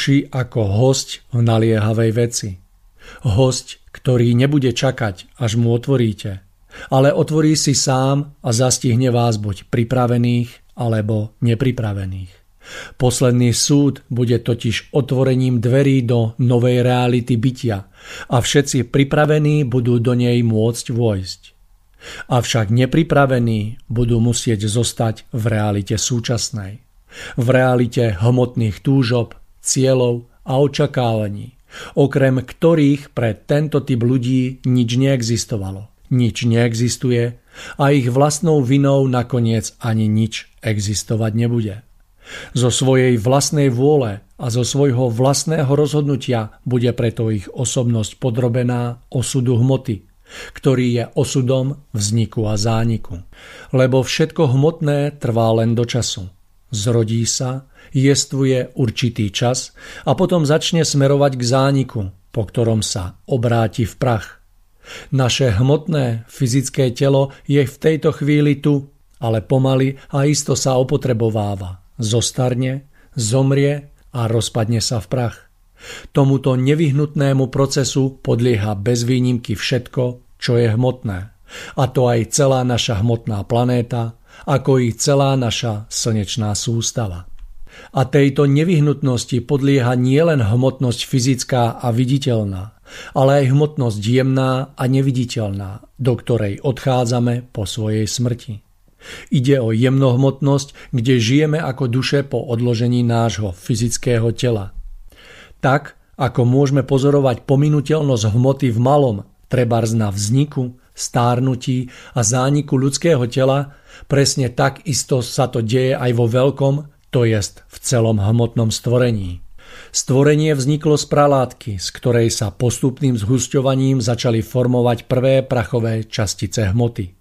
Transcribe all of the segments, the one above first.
Duši ako host v naliehavej veci. Host, ktorý nebude čakať, až mu otvoríte, ale otvorí si sám a zastihne vás buď pripravených alebo nepripravených. Posledný súd bude totiž otvorením dverí do novej reality bytia a všetci pripravení budú do nej môcť vojsť. Avšak nepripravení budú musieť zostať v realite súčasnej. V realite hmotných túžob, cieľov a očakávaní, okrem ktorých pre tento typ ľudí nič neexistovalo. Nič neexistuje a ich vlastnou vinou nakoniec ani nič existovať nebude. Zo svojej vlastnej vôle a zo svojho vlastného rozhodnutia bude preto ich osobnosť podrobená osudu hmoty, ktorý je osudom vzniku a zániku. Lebo všetko hmotné trvá len do času. Zrodí sa jestvuje určitý čas a potom začne smerovať k zániku, po ktorom sa obráti v prach. Naše hmotné fyzické telo je v tejto chvíli tu, ale pomaly a isto sa opotrebováva. Zostarne, zomrie a rozpadne sa v prach. Tomuto nevyhnutnému procesu podlieha bez výnimky všetko, čo je hmotné. A to aj celá naša hmotná planéta, ako i celá naša slnečná sústava. A tejto nevyhnutnosti podlieha nielen hmotnosť fyzická a viditeľná, ale aj hmotnosť jemná a neviditeľná, do ktorej odchádzame po svojej smrti. Ide o jemnohmotnosť, kde žijeme ako duše po odložení nášho fyzického tela. Tak, ako môžeme pozorovať pominuteľnosť hmoty v malom, trebárs na vzniku, stárnutí a zániku ľudského tela, presne tak isto sa to deje aj vo veľkom, to jest v celom hmotnom stvorení. Stvorenie vzniklo z pralátky, z ktorej sa postupným zhusťovaním začali formovať prvé prachové častice hmoty.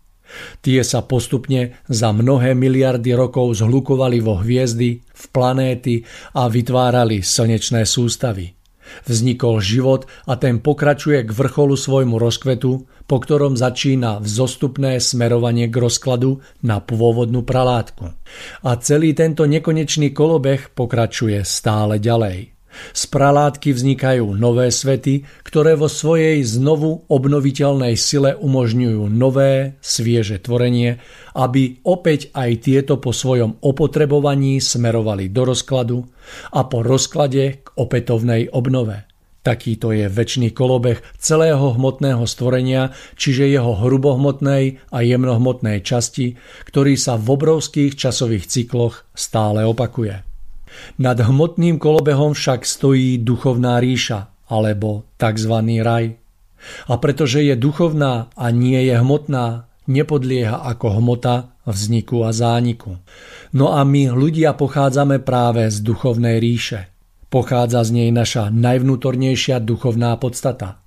Tie sa postupne za mnohé miliardy rokov zhlukovali vo hviezdy, v planéty a vytvárali slnečné sústavy. Vznikol život a ten pokračuje k vrcholu svojmu rozkvetu, po ktorom začína vzostupné smerovanie k rozkladu na pôvodnú pralátku. A celý tento nekonečný kolobeh pokračuje stále ďalej. Z pralátky vznikajú nové svety, ktoré vo svojej znovu obnoviteľnej sile umožňujú nové, svieže tvorenie, aby opäť aj tieto po svojom opotrebovaní smerovali do rozkladu a po rozklade k opätovnej obnove. Takýto je väčší kolobeh celého hmotného stvorenia, čiže jeho hrubohmotnej a jemnohmotnej časti, ktorý sa v obrovských časových cykloch stále opakuje. Nad hmotným kolobehom však stojí duchovná ríša, alebo tzv. raj. A pretože je duchovná a nie je hmotná, nepodlieha ako hmota vzniku a zániku. No a my ľudia pochádzame práve z duchovnej ríše – Pochádza z nej naša najvnútornejšia duchovná podstata.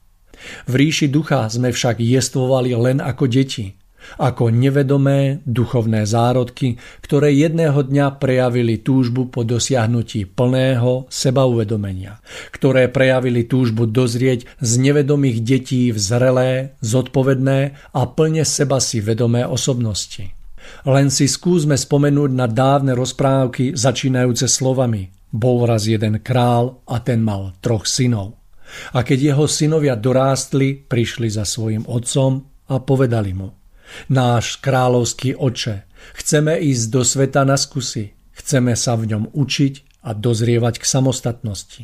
V ríši ducha sme však jestvovali len ako deti ako nevedomé duchovné zárodky, ktoré jedného dňa prejavili túžbu po dosiahnutí plného sebauvedomenia, ktoré prejavili túžbu dozrieť z nevedomých detí v zrelé, zodpovedné a plne seba si vedomé osobnosti. Len si skúsme spomenúť na dávne rozprávky začínajúce slovami Bol raz jeden král a ten mal troch synov. A keď jeho synovia dorástli, prišli za svojim otcom a povedali mu – Náš kráľovský oče, chceme ísť do sveta na skúsi, chceme sa v ňom učiť a dozrievať k samostatnosti.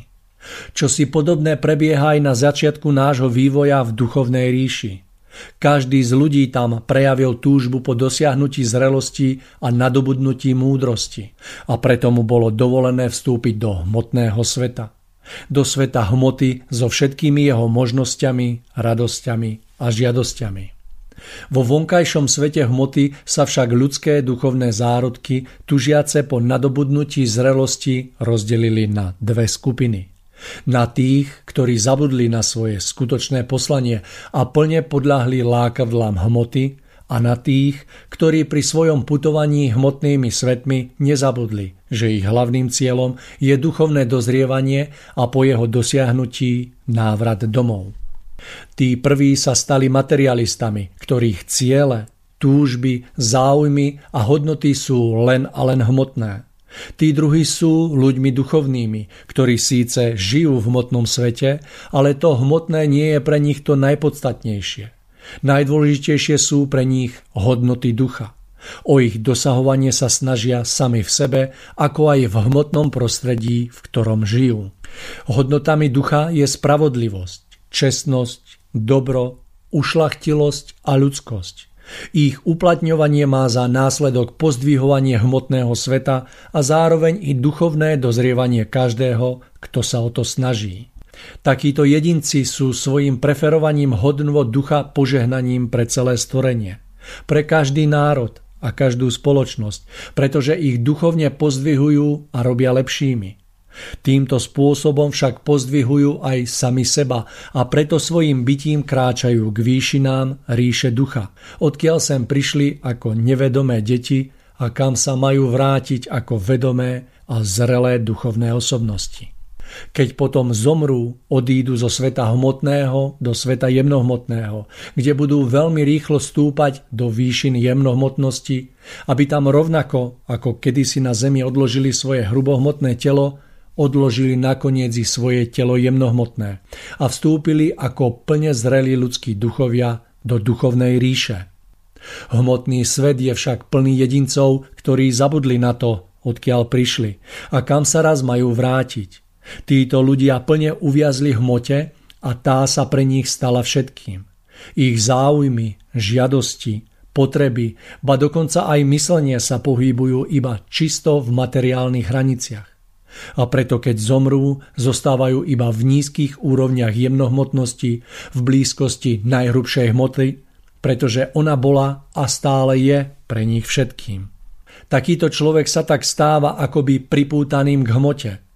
Čo si podobné prebieha aj na začiatku nášho vývoja v duchovnej ríši. Každý z ľudí tam prejavil túžbu po dosiahnutí zrelosti a nadobudnutí múdrosti a preto mu bolo dovolené vstúpiť do hmotného sveta. Do sveta hmoty so všetkými jeho možnosťami, radosťami a žiadosťami. Vo vonkajšom svete hmoty sa však ľudské duchovné zárodky, tužiace po nadobudnutí zrelosti, rozdelili na dve skupiny. Na tých, ktorí zabudli na svoje skutočné poslanie a plne podľahli lákadlám hmoty, a na tých, ktorí pri svojom putovaní hmotnými svetmi nezabudli, že ich hlavným cieľom je duchovné dozrievanie a po jeho dosiahnutí návrat domov. Tí prví sa stali materialistami, ktorých ciele, túžby, záujmy a hodnoty sú len a len hmotné. Tí druhí sú ľuďmi duchovnými, ktorí síce žijú v hmotnom svete, ale to hmotné nie je pre nich to najpodstatnejšie. Najdôležitejšie sú pre nich hodnoty ducha. O ich dosahovanie sa snažia sami v sebe, ako aj v hmotnom prostredí, v ktorom žijú. Hodnotami ducha je spravodlivosť, čestnosť, dobro, ušlachtilosť a ľudskosť. Ich uplatňovanie má za následok pozdvihovanie hmotného sveta a zároveň i duchovné dozrievanie každého, kto sa o to snaží. Takíto jedinci sú svojim preferovaním hodnovo ducha požehnaním pre celé stvorenie. Pre každý národ a každú spoločnosť, pretože ich duchovne pozdvihujú a robia lepšími. Týmto spôsobom však pozdvihujú aj sami seba a preto svojim bytím kráčajú k výšinám ríše ducha, odkiaľ sem prišli ako nevedomé deti a kam sa majú vrátiť ako vedomé a zrelé duchovné osobnosti. Keď potom zomrú, odídu zo sveta hmotného do sveta jemnohmotného, kde budú veľmi rýchlo stúpať do výšin jemnohmotnosti, aby tam rovnako, ako kedysi na zemi odložili svoje hrubohmotné telo, odložili nakoniec i svoje telo jemnohmotné a vstúpili ako plne zrelí ľudskí duchovia do duchovnej ríše. Hmotný svet je však plný jedincov, ktorí zabudli na to, odkiaľ prišli a kam sa raz majú vrátiť. Títo ľudia plne uviazli hmote a tá sa pre nich stala všetkým. Ich záujmy, žiadosti, potreby, ba dokonca aj myslenie sa pohybujú iba čisto v materiálnych hraniciach. A preto keď zomrú, zostávajú iba v nízkych úrovniach jemnohmotnosti, v blízkosti najhrubšej hmoty, pretože ona bola a stále je pre nich všetkým. Takýto človek sa tak stáva akoby pripútaným k hmote –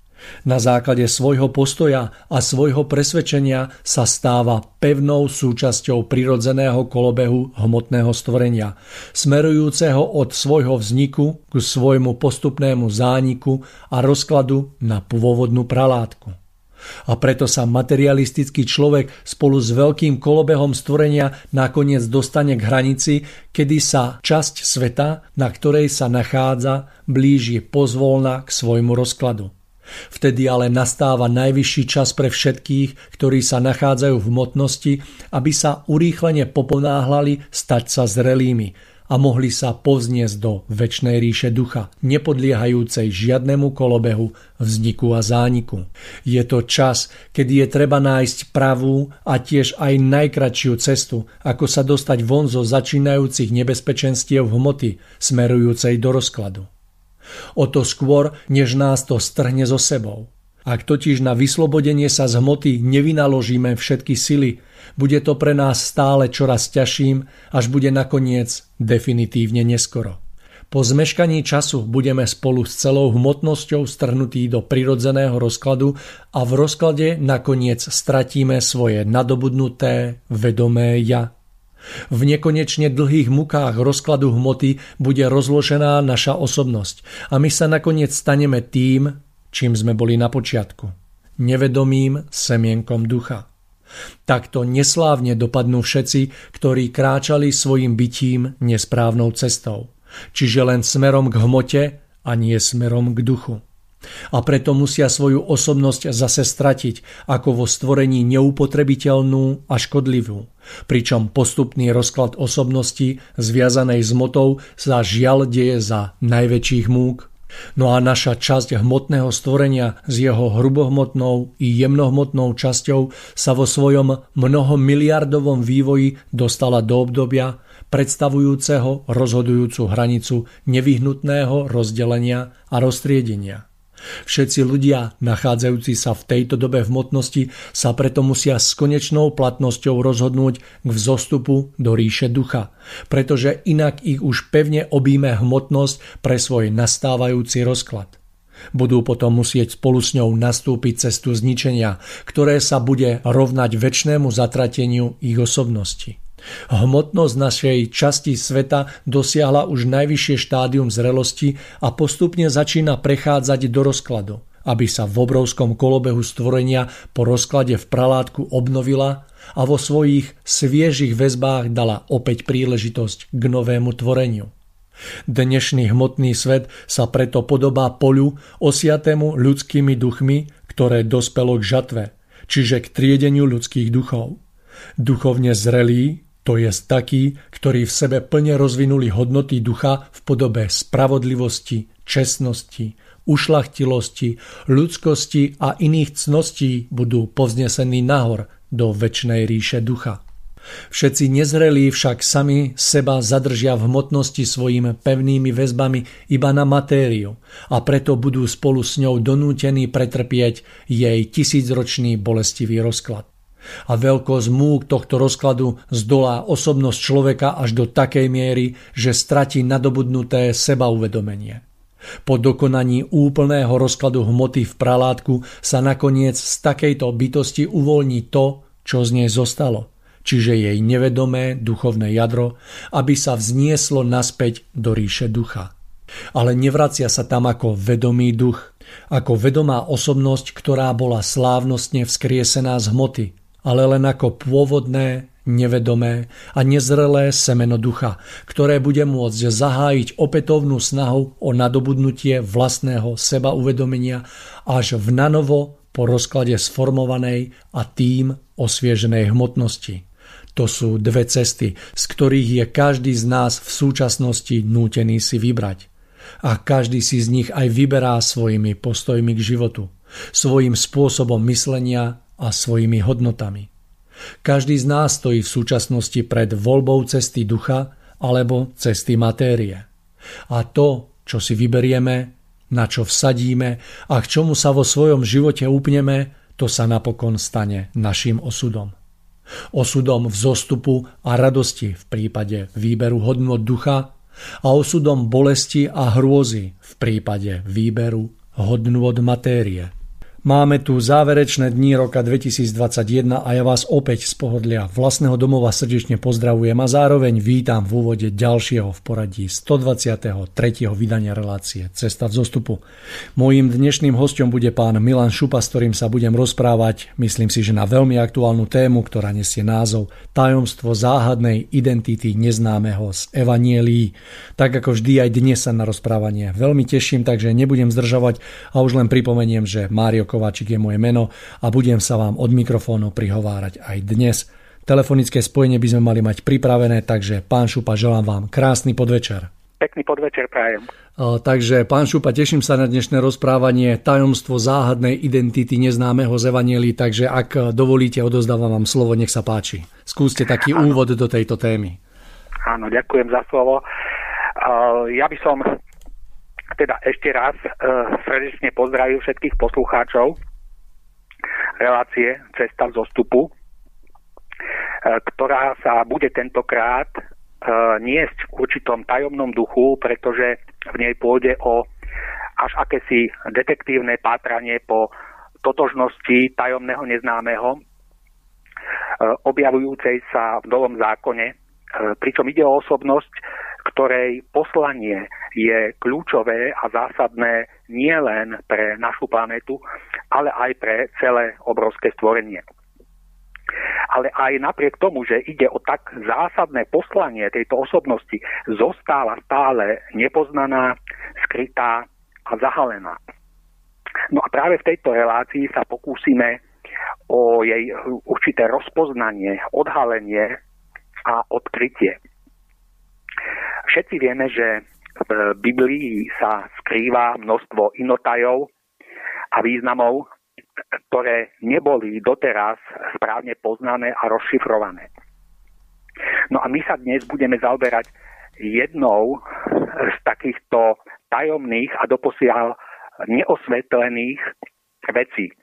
na základe svojho postoja a svojho presvedčenia sa stáva pevnou súčasťou prirodzeného kolobehu hmotného stvorenia, smerujúceho od svojho vzniku k svojmu postupnému zániku a rozkladu na pôvodnú pralátku. A preto sa materialistický človek spolu s veľkým kolobehom stvorenia nakoniec dostane k hranici, kedy sa časť sveta, na ktorej sa nachádza, blíži pozvolna k svojmu rozkladu. Vtedy ale nastáva najvyšší čas pre všetkých, ktorí sa nachádzajú v hmotnosti, aby sa urýchlene poponáhlali stať sa zrelými a mohli sa povzniesť do väčšnej ríše ducha, nepodliehajúcej žiadnemu kolobehu, vzniku a zániku. Je to čas, kedy je treba nájsť pravú a tiež aj najkračšiu cestu, ako sa dostať von zo začínajúcich nebezpečenstiev hmoty, smerujúcej do rozkladu. O to skôr, než nás to strhne so sebou. Ak totiž na vyslobodenie sa z hmoty nevynaložíme všetky sily, bude to pre nás stále čoraz ťažším, až bude nakoniec definitívne neskoro. Po zmeškaní času budeme spolu s celou hmotnosťou strhnutí do prirodzeného rozkladu a v rozklade nakoniec stratíme svoje nadobudnuté vedomé ja. V nekonečne dlhých mukách rozkladu hmoty bude rozložená naša osobnosť a my sa nakoniec staneme tým, čím sme boli na počiatku. Nevedomým semienkom ducha. Takto neslávne dopadnú všetci, ktorí kráčali svojim bytím nesprávnou cestou. Čiže len smerom k hmote a nie smerom k duchu. A preto musia svoju osobnosť zase stratiť ako vo stvorení neupotrebiteľnú a škodlivú. Pričom postupný rozklad osobnosti zviazanej s motou sa žiaľ deje za najväčších múk No a naša časť hmotného stvorenia s jeho hrubohmotnou i jemnohmotnou časťou sa vo svojom mnohomiliardovom vývoji dostala do obdobia predstavujúceho rozhodujúcu hranicu nevyhnutného rozdelenia a roztriedenia. Všetci ľudia, nachádzajúci sa v tejto dobe v hmotnosti, sa preto musia s konečnou platnosťou rozhodnúť k vzostupu do ríše ducha, pretože inak ich už pevne obíme hmotnosť pre svoj nastávajúci rozklad. Budú potom musieť spolu s ňou nastúpiť cestu zničenia, ktoré sa bude rovnať väčšnému zatrateniu ich osobnosti. Hmotnosť našej časti sveta dosiahla už najvyššie štádium zrelosti a postupne začína prechádzať do rozkladu, aby sa v obrovskom kolobehu stvorenia po rozklade v pralátku obnovila a vo svojich sviežých väzbách dala opäť príležitosť k novému tvoreniu. Dnešný hmotný svet sa preto podobá polu osiatému ľudskými duchmi, ktoré dospelo k žatve, čiže k triedeniu ľudských duchov. Duchovne zrelí to je takí, ktorí v sebe plne rozvinuli hodnoty ducha v podobe spravodlivosti, čestnosti, ušlachtilosti, ľudskosti a iných cností budú povznesení nahor do väčšnej ríše ducha. Všetci nezrelí však sami seba zadržia v hmotnosti svojimi pevnými väzbami iba na matériu a preto budú spolu s ňou donútení pretrpieť jej tisícročný bolestivý rozklad a veľkosť múk tohto rozkladu zdolá osobnosť človeka až do takej miery, že stratí nadobudnuté sebauvedomenie. Po dokonaní úplného rozkladu hmoty v pralátku sa nakoniec z takejto bytosti uvoľní to, čo z nej zostalo, čiže jej nevedomé duchovné jadro, aby sa vznieslo naspäť do ríše ducha. Ale nevracia sa tam ako vedomý duch, ako vedomá osobnosť, ktorá bola slávnostne vzkriesená z hmoty, ale len ako pôvodné, nevedomé a nezrelé semeno ducha, ktoré bude môcť zahájiť opätovnú snahu o nadobudnutie vlastného seba uvedomenia až v nanovo po rozklade sformovanej a tým osvieženej hmotnosti. To sú dve cesty, z ktorých je každý z nás v súčasnosti nútený si vybrať. A každý si z nich aj vyberá svojimi postojmi k životu, svojim spôsobom myslenia a svojimi hodnotami. Každý z nás stojí v súčasnosti pred voľbou cesty ducha alebo cesty matérie. A to, čo si vyberieme, na čo vsadíme a k čomu sa vo svojom živote upneme, to sa napokon stane našim osudom. Osudom vzostupu a radosti v prípade výberu hodnot ducha a osudom bolesti a hrôzy v prípade výberu hodnôt matérie. Máme tu záverečné dni roka 2021 a ja vás opäť z pohodlia vlastného domova srdečne pozdravujem a zároveň vítam v úvode ďalšieho v poradí 123. vydania relácie Cesta v zostupu. Mojím dnešným hostom bude pán Milan Šupa, s ktorým sa budem rozprávať, myslím si, že na veľmi aktuálnu tému, ktorá nesie názov Tajomstvo záhadnej identity neznámeho z Evanielí. Tak ako vždy aj dnes sa na rozprávanie veľmi teším, takže nebudem zdržovať a už len pripomeniem, že Mário Kováčik je moje meno a budem sa vám od mikrofónu prihovárať aj dnes. Telefonické spojenie by sme mali mať pripravené, takže pán Šupa, želám vám krásny podvečer. Pekný podvečer prajem. Takže, pán Šupa, teším sa na dnešné rozprávanie tajomstvo záhadnej identity neznámeho z takže ak dovolíte, odozdávam vám slovo, nech sa páči. Skúste taký Áno. úvod do tejto témy. Áno, ďakujem za slovo. Ja by som teda ešte raz e, srdečne pozdravím všetkých poslucháčov relácie Cesta zostupu, e, ktorá sa bude tentokrát e, niesť v určitom tajomnom duchu, pretože v nej pôjde o až akési detektívne pátranie po totožnosti tajomného neznámeho, e, objavujúcej sa v Novom zákone pričom ide o osobnosť, ktorej poslanie je kľúčové a zásadné nielen pre našu planetu, ale aj pre celé obrovské stvorenie. Ale aj napriek tomu, že ide o tak zásadné poslanie tejto osobnosti, zostáva stále nepoznaná, skrytá a zahalená. No a práve v tejto relácii sa pokúsime o jej určité rozpoznanie, odhalenie a odkrytie. Všetci vieme, že v Biblii sa skrýva množstvo inotajov a významov, ktoré neboli doteraz správne poznané a rozšifrované. No a my sa dnes budeme zaoberať jednou z takýchto tajomných a doposiaľ neosvetlených vecí.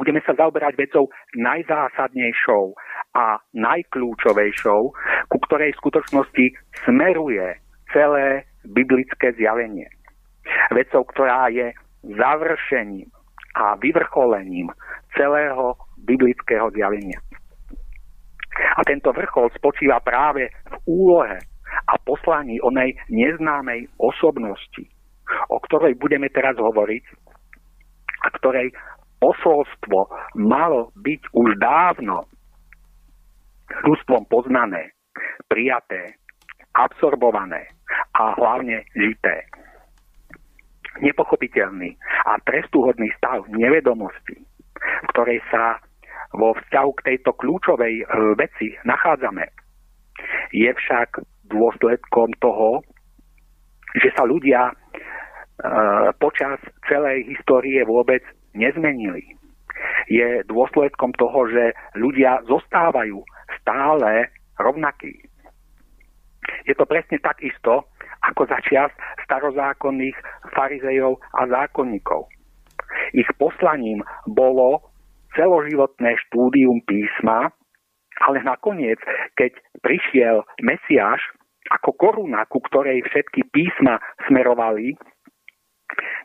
Budeme sa zaoberať vecou najzásadnejšou a najkľúčovejšou, ku ktorej v skutočnosti smeruje celé biblické zjavenie. Vecou, ktorá je završením a vyvrcholením celého biblického zjavenia. A tento vrchol spočíva práve v úlohe a poslaní onej neznámej osobnosti, o ktorej budeme teraz hovoriť a ktorej posolstvo malo byť už dávno ľudstvom poznané, prijaté, absorbované a hlavne žité nepochopiteľný a trestuhodný stav nevedomosti, v ktorej sa vo vzťahu k tejto kľúčovej e, veci nachádzame, je však dôsledkom toho, že sa ľudia e, počas celej histórie vôbec nezmenili. Je dôsledkom toho, že ľudia zostávajú stále rovnakí. Je to presne takisto, ako začias starozákonných farizejov a zákonníkov. Ich poslaním bolo celoživotné štúdium písma, ale nakoniec, keď prišiel Mesiáš ako koruna, ku ktorej všetky písma smerovali,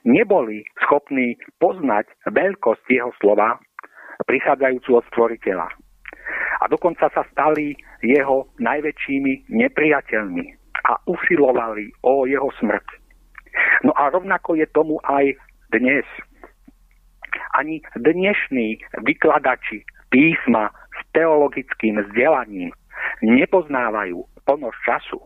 neboli schopní poznať veľkosť jeho slova, prichádzajúcu od stvoriteľa. A dokonca sa stali jeho najväčšími nepriateľmi a usilovali o jeho smrť. No a rovnako je tomu aj dnes. Ani dnešní vykladači písma s teologickým vzdelaním nepoznávajú plnosť času.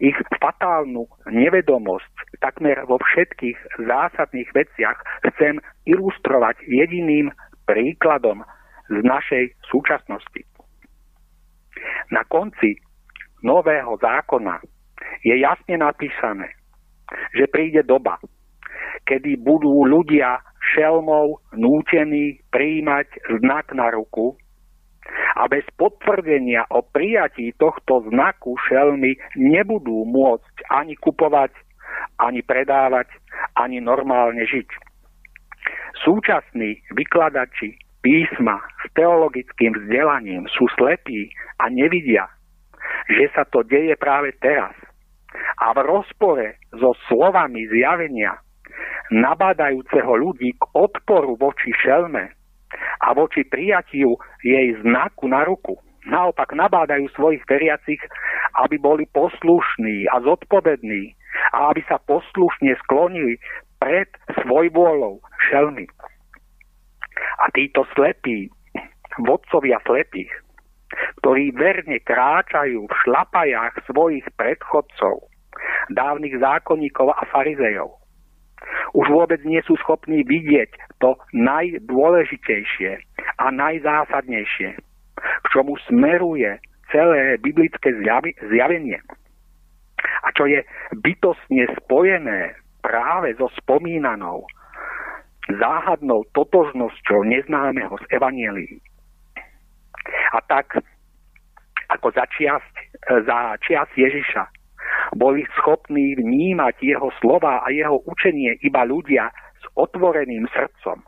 Ich fatálnu nevedomosť takmer vo všetkých zásadných veciach chcem ilustrovať jediným príkladom z našej súčasnosti. Na konci nového zákona je jasne napísané, že príde doba, kedy budú ľudia šelmov nútení príjmať znak na ruku a bez potvrdenia o prijatí tohto znaku šelmy nebudú môcť ani kupovať, ani predávať, ani normálne žiť. Súčasní vykladači písma s teologickým vzdelaním sú slepí a nevidia, že sa to deje práve teraz. A v rozpore so slovami zjavenia nabádajúceho ľudí k odporu voči šelme a voči prijatiu jej znaku na ruku. Naopak nabádajú svojich veriacich, aby boli poslušní a zodpovední a aby sa poslušne sklonili pred svojvôľou šelmy. A títo slepí, vodcovia slepých, ktorí verne kráčajú v šlapajách svojich predchodcov, dávnych zákonníkov a farizejov. Už vôbec nie sú schopní vidieť to najdôležitejšie a najzásadnejšie, k čomu smeruje celé biblické zjavenie. A čo je bytostne spojené práve so spomínanou záhadnou totožnosťou neznámeho z Evanielii. A tak, ako za čias, za čias Ježiša, boli schopní vnímať jeho slova a jeho učenie iba ľudia s otvoreným srdcom,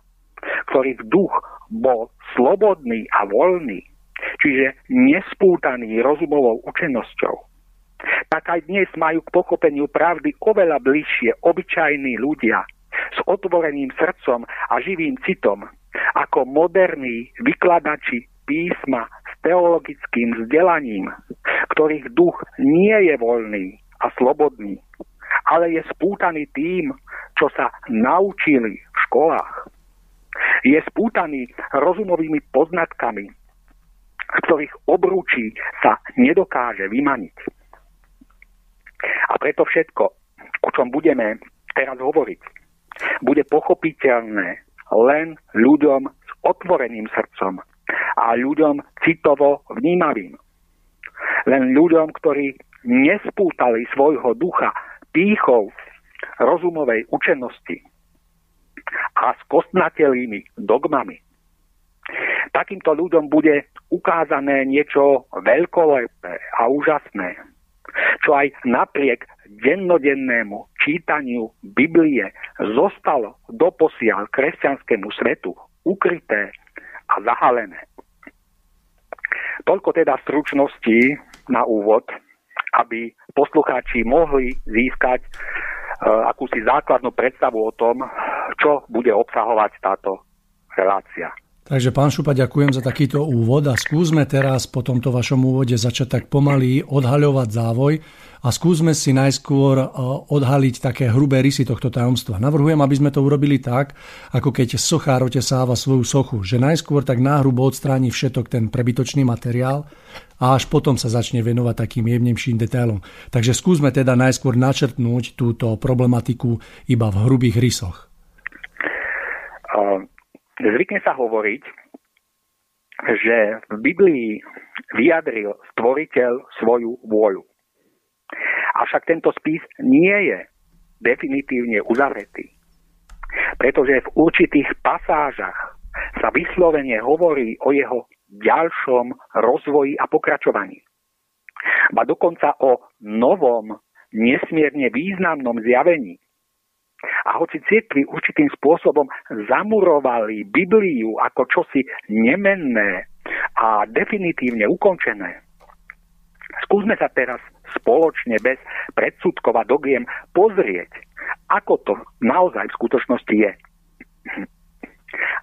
ktorých duch bol slobodný a voľný, čiže nespútaný rozumovou učenosťou. Tak aj dnes majú k pochopeniu pravdy oveľa bližšie obyčajní ľudia s otvoreným srdcom a živým citom, ako moderní vykladači písma s teologickým vzdelaním, ktorých duch nie je voľný a slobodný, ale je spútaný tým, čo sa naučili v školách. Je spútaný rozumovými poznatkami, z ktorých obrúčí sa nedokáže vymaniť. A preto všetko, o čom budeme teraz hovoriť, bude pochopiteľné len ľuďom s otvoreným srdcom a ľuďom citovo vnímavým. Len ľuďom, ktorí nespútali svojho ducha pýchou rozumovej učenosti a s kostnatelými dogmami. Takýmto ľuďom bude ukázané niečo veľkolepé a úžasné, čo aj napriek dennodennému čítaniu Biblie zostalo doposiaľ kresťanskému svetu ukryté a zahalené. Toľko teda stručnosti na úvod, aby poslucháči mohli získať uh, akúsi základnú predstavu o tom, čo bude obsahovať táto relácia. Takže pán Šupa, ďakujem za takýto úvod a skúsme teraz po tomto vašom úvode začať tak pomaly odhaľovať závoj a skúsme si najskôr e, odhaliť také hrubé rysy tohto tajomstva. Navrhujem, aby sme to urobili tak, ako keď sochár otesáva svoju sochu, že najskôr tak náhrubo odstráni všetok ten prebytočný materiál a až potom sa začne venovať takým jemnejším detailom. Takže skúsme teda najskôr načrtnúť túto problematiku iba v hrubých rysoch. Zvykne sa hovoriť, že v Biblii vyjadril stvoriteľ svoju vôľu. Avšak tento spis nie je definitívne uzavretý, pretože v určitých pasážach sa vyslovene hovorí o jeho ďalšom rozvoji a pokračovaní. Ba dokonca o novom, nesmierne významnom zjavení, a hoci cirkvi určitým spôsobom zamurovali Bibliu ako čosi nemenné a definitívne ukončené, skúsme sa teraz spoločne bez predsudkov a dogiem pozrieť, ako to naozaj v skutočnosti je.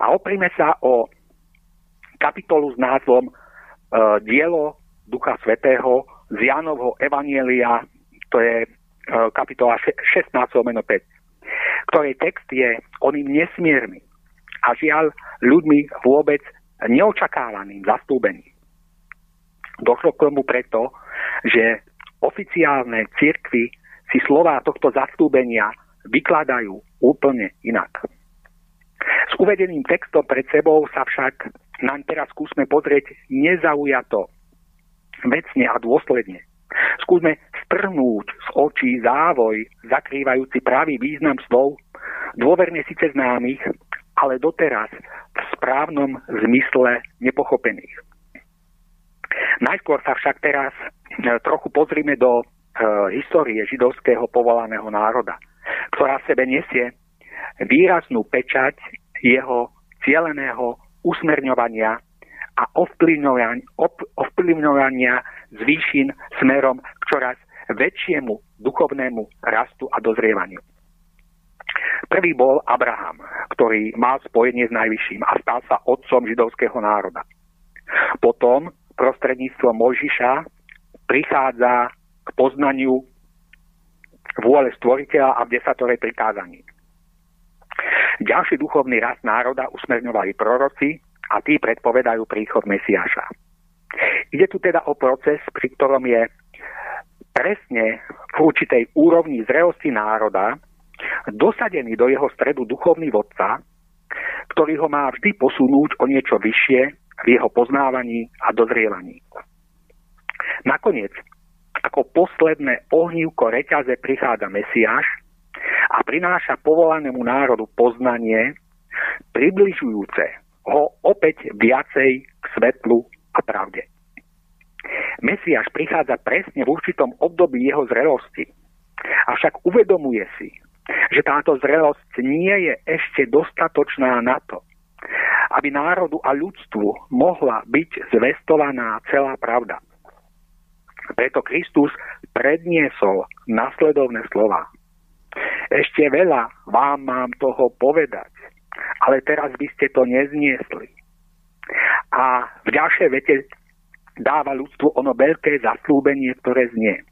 A oprime sa o kapitolu s názvom e, Dielo Ducha Svetého z Jánovho Evanielia, to je e, kapitola 16 5 ktorej text je oným nesmierny a žiaľ ľuďmi vôbec neočakávaným zastúbením. Došlo k tomu preto, že oficiálne cirkvy si slová tohto zastúbenia vykladajú úplne inak. S uvedeným textom pred sebou sa však nám teraz skúsme pozrieť nezaujato, vecne a dôsledne. Skúsme strhnúť z očí závoj, zakrývajúci pravý význam slov, dôverne síce známych, ale doteraz v správnom zmysle nepochopených. Najskôr sa však teraz e, trochu pozrime do e, histórie židovského povolaného národa, ktorá sebe nesie výraznú pečať jeho cieleného usmerňovania a ovplyvňovania výšin smerom k čoraz väčšiemu duchovnému rastu a dozrievaniu. Prvý bol Abraham, ktorý mal spojenie s Najvyšším a stal sa otcom židovského národa. Potom prostredníctvom Mojžiša prichádza k poznaniu vôle stvoriteľa a v desatorej prikázaní. Ďalší duchovný rast národa usmerňovali proroci, a tí predpovedajú príchod Mesiáša. Ide tu teda o proces, pri ktorom je presne v určitej úrovni zrelosti národa dosadený do jeho stredu duchovný vodca, ktorý ho má vždy posunúť o niečo vyššie v jeho poznávaní a dozrievaní. Nakoniec, ako posledné ohnívko reťaze prichádza Mesiáš a prináša povolanému národu poznanie, približujúce ho opäť viacej k svetlu a pravde. Mesiáš prichádza presne v určitom období jeho zrelosti. Avšak uvedomuje si, že táto zrelosť nie je ešte dostatočná na to, aby národu a ľudstvu mohla byť zvestovaná celá pravda. Preto Kristus predniesol nasledovné slova. Ešte veľa vám mám toho povedať, ale teraz by ste to nezniesli. A v ďalšej vete dáva ľudstvu ono veľké zaslúbenie, ktoré znie.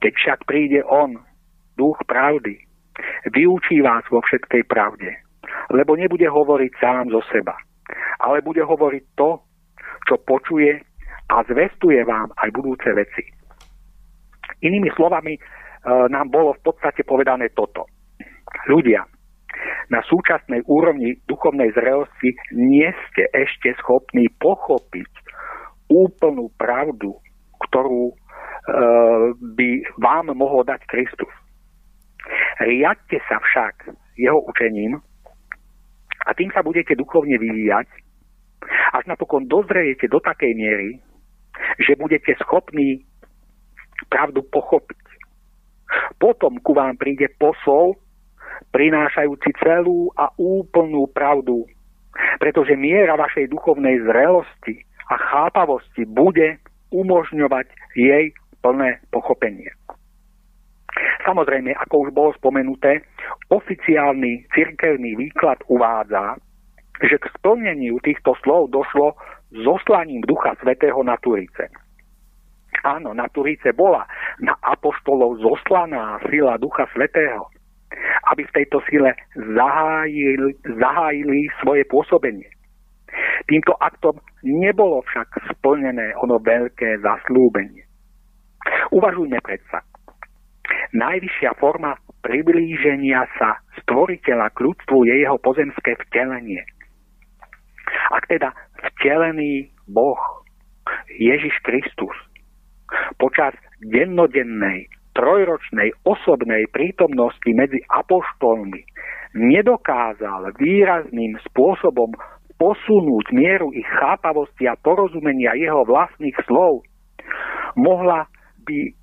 Keď však príde On, duch pravdy, vyučí vás vo všetkej pravde, lebo nebude hovoriť sám zo seba, ale bude hovoriť to, čo počuje a zvestuje vám aj budúce veci. Inými slovami, e, nám bolo v podstate povedané toto. Ľudia, na súčasnej úrovni duchovnej zrelosti nie ste ešte schopní pochopiť úplnú pravdu, ktorú e, by vám mohol dať Kristus. Riadte sa však jeho učením a tým sa budete duchovne vyvíjať, až napokon dozrejete do takej miery, že budete schopní pravdu pochopiť. Potom ku vám príde posol, prinášajúci celú a úplnú pravdu, pretože miera vašej duchovnej zrelosti a chápavosti bude umožňovať jej plné pochopenie. Samozrejme, ako už bolo spomenuté, oficiálny cirkevný výklad uvádza, že k splneniu týchto slov došlo zoslaním Ducha Svetého na Turice. Áno, na Turice bola na apoštolov zoslaná sila Ducha Svetého, aby v tejto sile zahájili, zahájili svoje pôsobenie. Týmto aktom nebolo však splnené ono veľké zaslúbenie. Uvažujme predsa. Najvyššia forma priblíženia sa stvoriteľa k ľudstvu je jeho pozemské vtelenie. Ak teda vtelený Boh, Ježiš Kristus, počas dennodennej, trojročnej osobnej prítomnosti medzi apoštolmi nedokázal výrazným spôsobom posunúť mieru ich chápavosti a porozumenia jeho vlastných slov, mohla by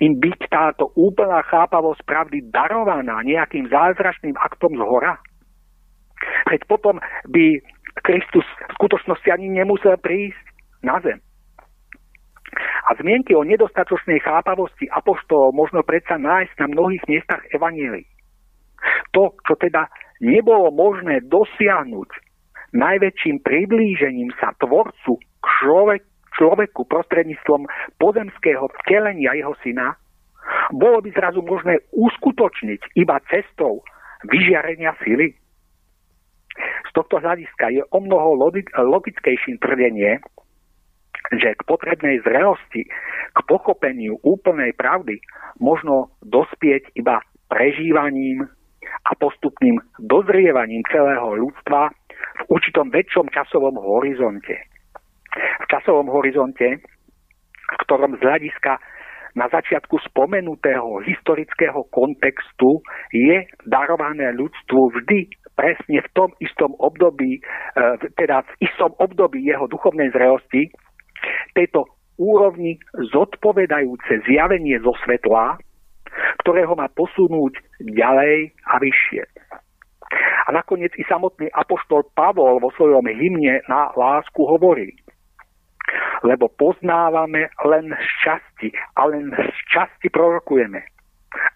im byť táto úplná chápavosť pravdy darovaná nejakým zázračným aktom z hora? Veď potom by Kristus v skutočnosti ani nemusel prísť na zem. A zmienky o nedostatočnej chápavosti apoštolov možno predsa nájsť na mnohých miestach Evanielii. To, čo teda nebolo možné dosiahnuť najväčším priblížením sa tvorcu k človek, človeku prostredníctvom pozemského vtelenia jeho syna, bolo by zrazu možné uskutočniť iba cestou vyžiarenia sily. Z tohto hľadiska je o mnoho logickejším tvrdenie, že k potrebnej zrelosti, k pochopeniu úplnej pravdy možno dospieť iba prežívaním a postupným dozrievaním celého ľudstva v určitom väčšom časovom horizonte. V časovom horizonte, v ktorom z hľadiska na začiatku spomenutého historického kontextu je darované ľudstvu vždy presne v tom istom období, e, teda v istom období jeho duchovnej zrelosti, tejto úrovni zodpovedajúce zjavenie zo svetla, ktoré ho má posunúť ďalej a vyššie. A nakoniec i samotný apoštol Pavol vo svojom hymne na lásku hovorí, lebo poznávame len z časti a len z časti prorokujeme.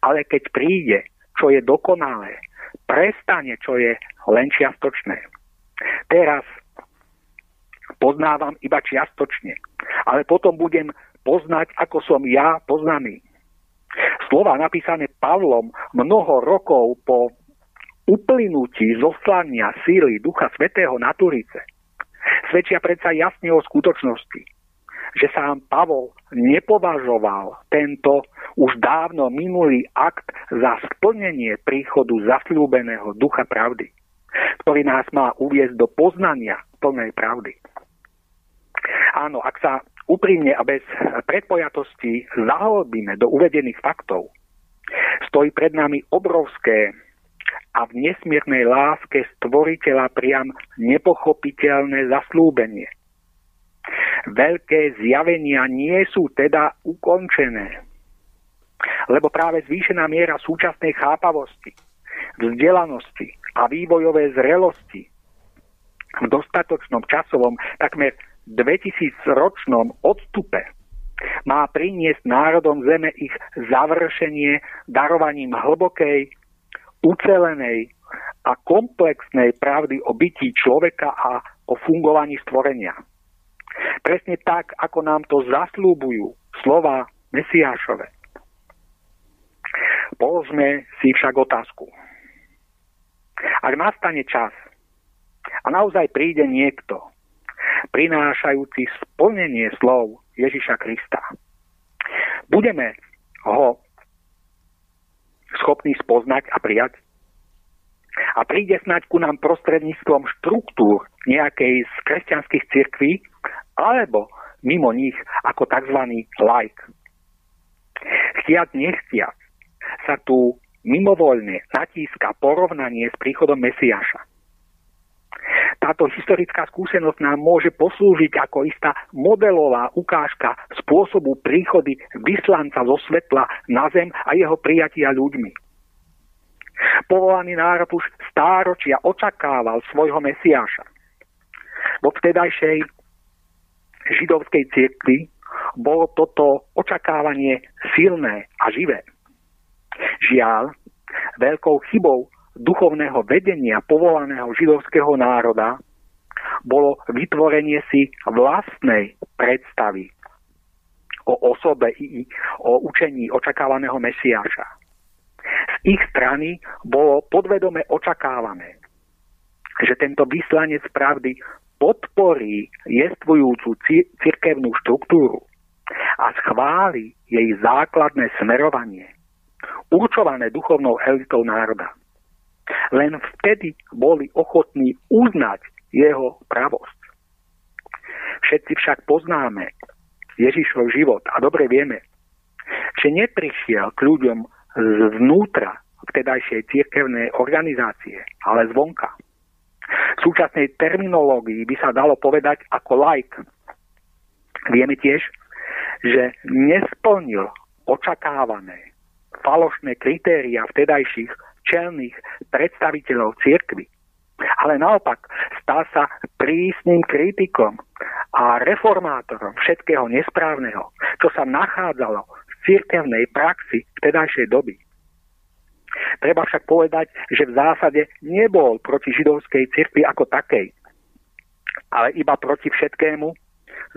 Ale keď príde, čo je dokonalé, prestane, čo je len čiastočné. Teraz poznávam iba čiastočne, ale potom budem poznať, ako som ja poznaný. Slova napísané Pavlom mnoho rokov po uplynutí zoslania síly Ducha Svetého na Turice svedčia predsa jasne o skutočnosti, že sám Pavol nepovažoval tento už dávno minulý akt za splnenie príchodu zasľúbeného ducha pravdy, ktorý nás má uviezť do poznania plnej pravdy. Áno, ak sa úprimne a bez predpojatosti zahlbíme do uvedených faktov, stojí pred nami obrovské a v nesmiernej láske stvoriteľa priam nepochopiteľné zaslúbenie. Veľké zjavenia nie sú teda ukončené, lebo práve zvýšená miera súčasnej chápavosti, vzdelanosti a vývojové zrelosti v dostatočnom časovom, takmer 2000-ročnom odstupe má priniesť národom zeme ich završenie darovaním hlbokej ucelenej a komplexnej pravdy o bytí človeka a o fungovaní stvorenia. Presne tak, ako nám to zaslúbujú slova Mesiášove. Položme si však otázku. Ak nastane čas a naozaj príde niekto, prinášajúci splnenie slov Ježiša Krista, budeme ho schopní spoznať a prijať? A príde snať ku nám prostredníctvom štruktúr nejakej z kresťanských cirkví, alebo mimo nich ako tzv. like. Chtiac nechtiac sa tu mimovoľne natíska porovnanie s príchodom Mesiaša. Táto historická skúsenosť nám môže poslúžiť ako istá modelová ukážka spôsobu príchody vyslanca zo svetla na zem a jeho prijatia ľuďmi. Povolaný národ už stáročia očakával svojho Mesiáša. Vo vtedajšej židovskej cirkvi bolo toto očakávanie silné a živé. Žiaľ, veľkou chybou duchovného vedenia povolaného židovského národa bolo vytvorenie si vlastnej predstavy o osobe i o učení očakávaného Mesiáša. Z ich strany bolo podvedome očakávané, že tento vyslanec pravdy podporí jestvujúcu cirkevnú štruktúru a schváli jej základné smerovanie, určované duchovnou elitou národa. Len vtedy boli ochotní uznať jeho pravosť. Všetci však poznáme Ježišov život a dobre vieme, že neprišiel k ľuďom zvnútra vtedajšej cirkevnej organizácie, ale zvonka. V súčasnej terminológii by sa dalo povedať ako like. Vieme tiež, že nesplnil očakávané falošné kritéria vtedajších čelných predstaviteľov cirkvy. Ale naopak stal sa prísnym kritikom a reformátorom všetkého nesprávneho, čo sa nachádzalo v cirkevnej praxi vtedajšej doby. Treba však povedať, že v zásade nebol proti židovskej cirkvi ako takej, ale iba proti všetkému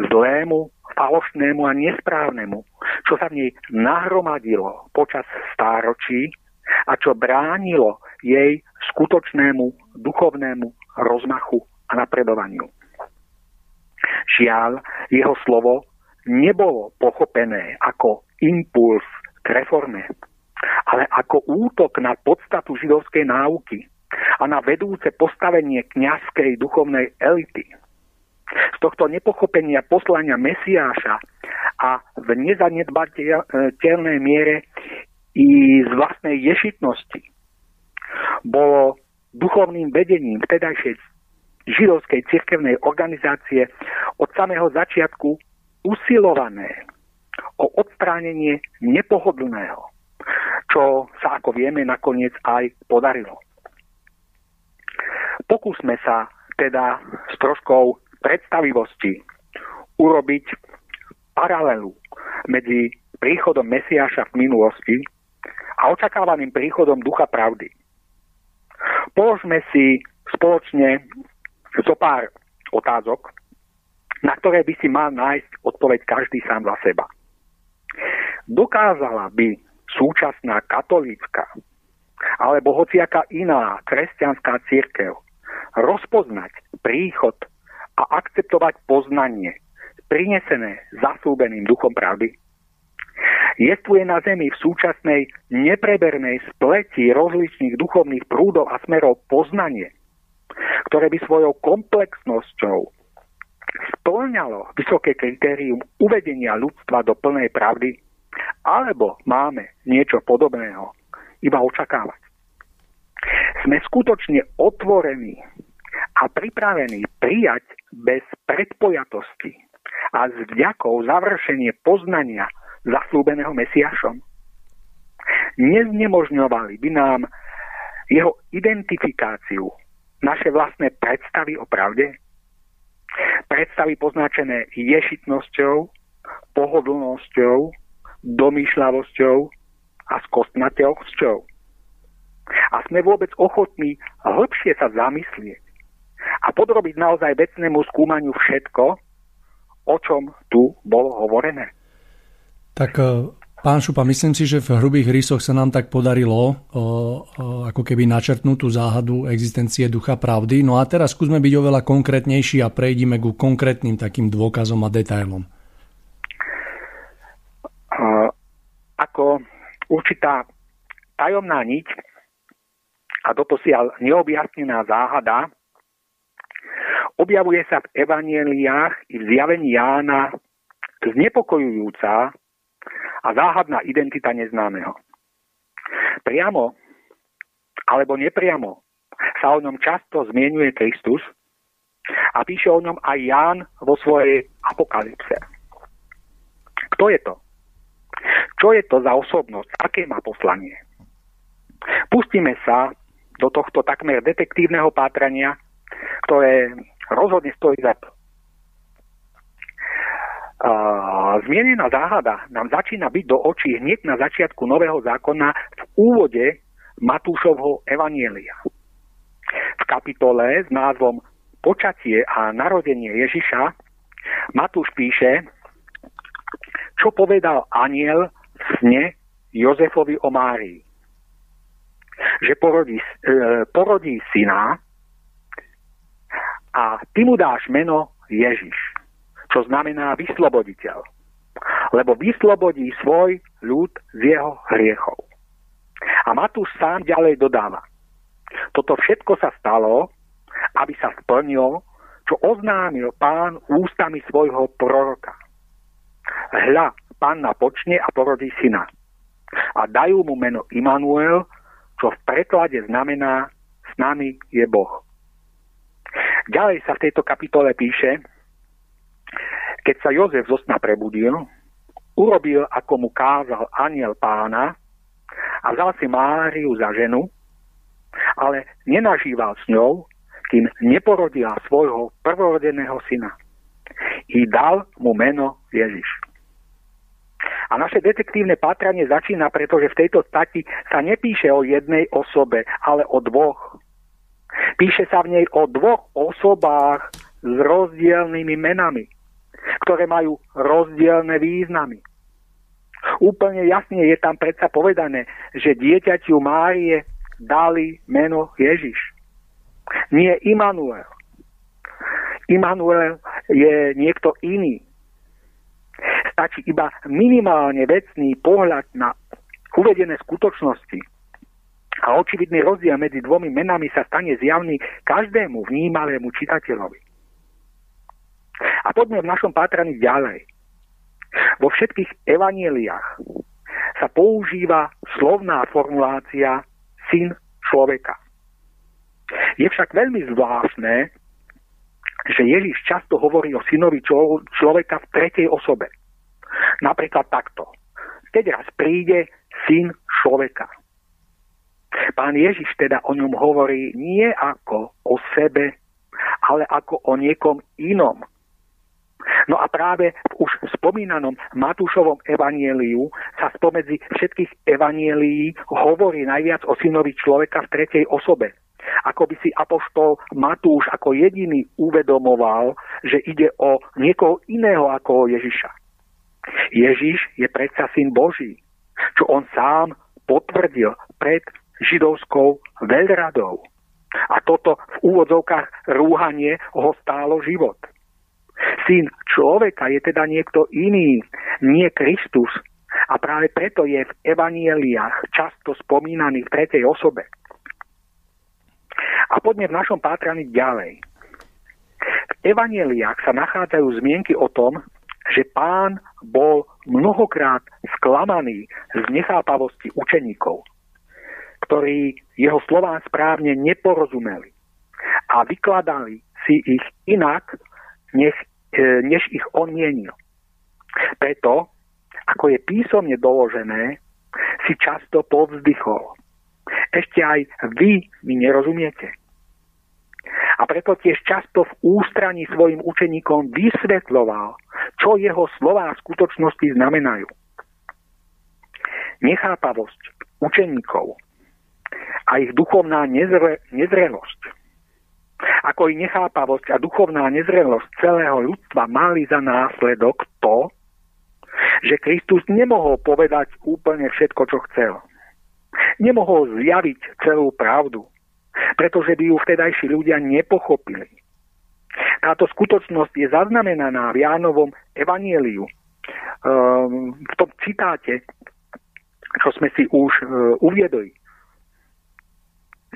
zlému, falošnému a nesprávnemu, čo sa v nej nahromadilo počas stáročí a čo bránilo jej skutočnému duchovnému rozmachu a napredovaniu. Žiaľ, jeho slovo nebolo pochopené ako impuls k reforme, ale ako útok na podstatu židovskej náuky a na vedúce postavenie kňazskej duchovnej elity. Z tohto nepochopenia poslania Mesiáša a v nezanedbateľnej miere i z vlastnej ješitnosti bolo duchovným vedením vtedajšej židovskej cirkevnej organizácie od samého začiatku usilované o odstránenie nepohodlného čo sa, ako vieme, nakoniec aj podarilo. Pokúsme sa teda s troškou predstavivosti urobiť paralelu medzi príchodom Mesiáša v minulosti a očakávaným príchodom Ducha Pravdy. Položme si spoločne zo pár otázok, na ktoré by si mal nájsť odpoveď každý sám za seba. Dokázala by súčasná katolícka alebo hociaká iná kresťanská církev rozpoznať príchod a akceptovať poznanie prinesené zasúbeným duchom pravdy? Jestuje na Zemi v súčasnej neprebernej spleti rozličných duchovných prúdov a smerov poznanie, ktoré by svojou komplexnosťou splňalo vysoké kritérium uvedenia ľudstva do plnej pravdy? alebo máme niečo podobného, iba očakávať. Sme skutočne otvorení a pripravení prijať bez predpojatosti a s vďakou završenie poznania zaslúbeného Mesiašom. Neznemožňovali by nám jeho identifikáciu, naše vlastné predstavy o pravde, predstavy poznačené ješitnosťou, pohodlnosťou, domýšľavosťou a skostnateľsťou. A sme vôbec ochotní hĺbšie sa zamyslieť a podrobiť naozaj vecnému skúmaniu všetko, o čom tu bolo hovorené? Tak e, Pán Šupa, myslím si, že v hrubých rysoch sa nám tak podarilo o, o, ako keby načrtnúť tú záhadu existencie ducha pravdy. No a teraz skúsme byť oveľa konkrétnejší a prejdime ku konkrétnym takým dôkazom a detailom. Ako určitá tajomná niť a doposiaľ neobjasnená záhada objavuje sa v evanieliách i v zjavení Jána znepokojujúca a záhadná identita neznámeho. Priamo alebo nepriamo sa o ňom často zmienuje Kristus a píše o ňom aj Ján vo svojej apokalypse. Kto je to? Čo je to za osobnosť? Aké má poslanie? Pustíme sa do tohto takmer detektívneho pátrania, ktoré rozhodne stojí za to. Zmienená záhada nám začína byť do očí hneď na začiatku Nového zákona v úvode Matúšovho Evanielia. V kapitole s názvom Počatie a narodenie Ježiša Matúš píše, čo povedal aniel v sne Jozefovi o Márii. Že porodí, e, porodí syna a ty mu dáš meno Ježiš čo znamená vysloboditeľ. Lebo vyslobodí svoj ľud z jeho hriechov. A Matúš sám ďalej dodáva. Toto všetko sa stalo, aby sa splnilo, čo oznámil pán ústami svojho proroka. Hľa, panna počne a porodí syna. A dajú mu meno Immanuel, čo v preklade znamená s nami je Boh. Ďalej sa v tejto kapitole píše, keď sa Jozef zo sna prebudil, urobil, ako mu kázal aniel pána a vzal si Máriu za ženu, ale nenažíval s ňou, kým neporodila svojho prvorodeného syna. I dal mu meno Ježiš. A naše detektívne pátranie začína, pretože v tejto stati sa nepíše o jednej osobe, ale o dvoch. Píše sa v nej o dvoch osobách s rozdielnymi menami ktoré majú rozdielne významy. Úplne jasne je tam predsa povedané, že dieťaťu Márie dali meno Ježiš. Nie Immanuel. Immanuel je niekto iný. Stačí iba minimálne vecný pohľad na uvedené skutočnosti. A očividný rozdiel medzi dvomi menami sa stane zjavný každému vnímalému čitateľovi. A poďme v našom pátraní ďalej. Vo všetkých evanieliách sa používa slovná formulácia syn človeka. Je však veľmi zvláštne, že Ježiš často hovorí o synovi človeka v tretej osobe. Napríklad takto. Keď raz príde syn človeka. Pán Ježiš teda o ňom hovorí nie ako o sebe, ale ako o niekom inom, No a práve v už spomínanom Matúšovom evanieliu sa spomedzi všetkých evanielií hovorí najviac o synovi človeka v tretej osobe. Ako by si apoštol Matúš ako jediný uvedomoval, že ide o niekoho iného ako o Ježiša. Ježiš je predsa syn Boží, čo on sám potvrdil pred židovskou veľradou. A toto v úvodzovkách rúhanie ho stálo život. Syn človeka je teda niekto iný, nie Kristus. A práve preto je v evanieliách často spomínaný v tretej osobe. A poďme v našom pátraní ďalej. V evanieliách sa nachádzajú zmienky o tom, že pán bol mnohokrát sklamaný z nechápavosti učeníkov, ktorí jeho slovám správne neporozumeli a vykladali si ich inak, než E, než ich on mienil. Preto, ako je písomne doložené, si často povzdychol. Ešte aj vy mi nerozumiete. A preto tiež často v ústraní svojim učeníkom vysvetloval, čo jeho slová v skutočnosti znamenajú. Nechápavosť učeníkov a ich duchovná nezre, nezrelosť ako i nechápavosť a duchovná nezrelosť celého ľudstva mali za následok to, že Kristus nemohol povedať úplne všetko, čo chcel. Nemohol zjaviť celú pravdu, pretože by ju vtedajší ľudia nepochopili. Táto skutočnosť je zaznamenaná v Jánovom evanieliu. Ehm, v tom citáte, čo sme si už e, uviedli,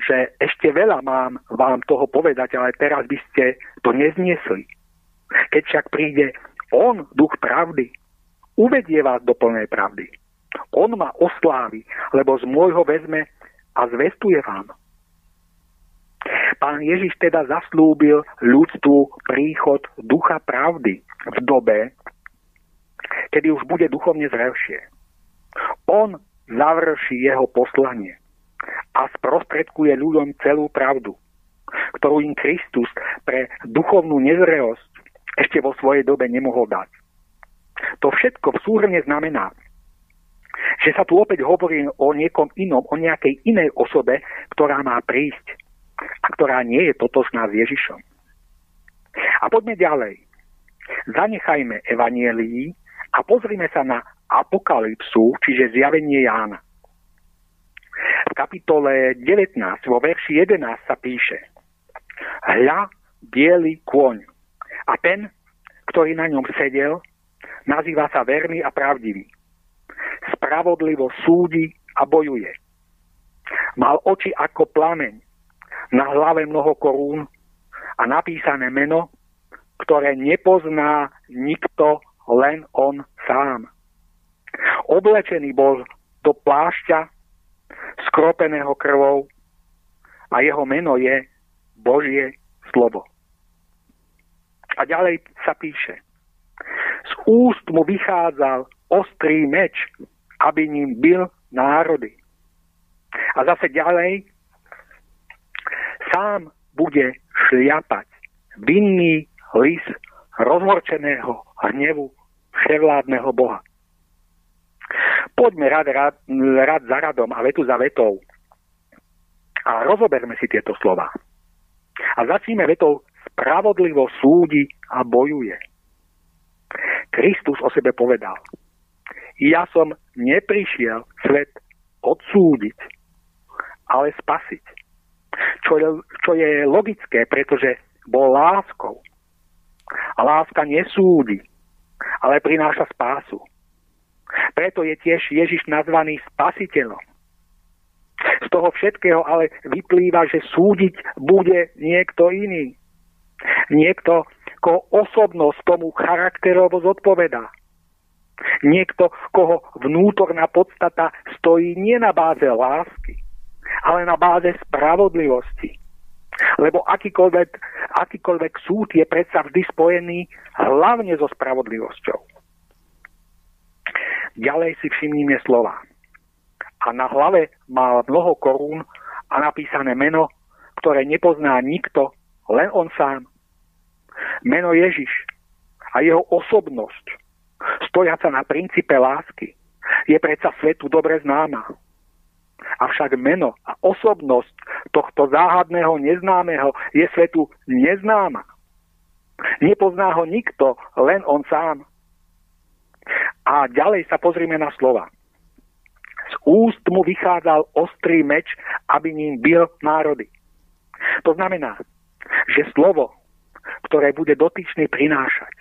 že ešte veľa mám vám toho povedať, ale teraz by ste to nezniesli. Keď však príde On, duch pravdy, uvedie vás do plnej pravdy. On ma oslávi, lebo z môjho vezme a zvestuje vám. Pán Ježiš teda zaslúbil ľudstvu príchod ducha pravdy v dobe, kedy už bude duchovne zrelšie. On završí jeho poslanie a sprostredkuje ľuďom celú pravdu, ktorú im Kristus pre duchovnú nezrelosť ešte vo svojej dobe nemohol dať. To všetko v súhrne znamená, že sa tu opäť hovorí o niekom inom, o nejakej inej osobe, ktorá má prísť a ktorá nie je totožná s Ježišom. A poďme ďalej. Zanechajme evanielii a pozrime sa na apokalypsu, čiže zjavenie Jána. Kapitole 19, vo verši 11 sa píše Hľa, biely kôň. A ten, ktorý na ňom sedel, Nazýva sa verný a pravdivý. Spravodlivo súdi a bojuje. Mal oči ako plameň, na hlave mnoho korún a napísané meno, ktoré nepozná nikto, len on sám. Oblečený bol do plášťa skropeného krvou a jeho meno je Božie slovo. A ďalej sa píše, z úst mu vychádzal ostrý meč, aby ním byl národy. A zase ďalej, sám bude šliapať vinný lis rozhorčeného hnevu vševládneho Boha. Poďme rad, rad, rad za radom a vetu za vetou a rozoberme si tieto slova. A začneme vetou spravodlivo súdi a bojuje. Kristus o sebe povedal, ja som neprišiel svet odsúdiť, ale spasiť. Čo čo je logické, pretože bol láskou. A láska nesúdi, ale prináša spásu. Preto je tiež Ježiš nazvaný spasiteľom. Z toho všetkého ale vyplýva, že súdiť bude niekto iný. Niekto, ako osobnosť tomu charakterovo zodpovedá. Niekto, koho vnútorná podstata stojí nie na báze lásky, ale na báze spravodlivosti. Lebo akýkoľvek, akýkoľvek súd je predsa vždy spojený hlavne so spravodlivosťou. Ďalej si všimnime slova. A na hlave mal mnoho korún a napísané meno, ktoré nepozná nikto, len on sám. Meno Ježiš a jeho osobnosť, stojaca na princípe lásky, je predsa svetu dobre známa. Avšak meno a osobnosť tohto záhadného neznámeho je svetu neznáma. Nepozná ho nikto, len on sám. A ďalej sa pozrime na slova. Z úst mu vychádzal ostrý meč, aby ním bil národy. To znamená, že slovo ktoré bude dotyčný prinášať.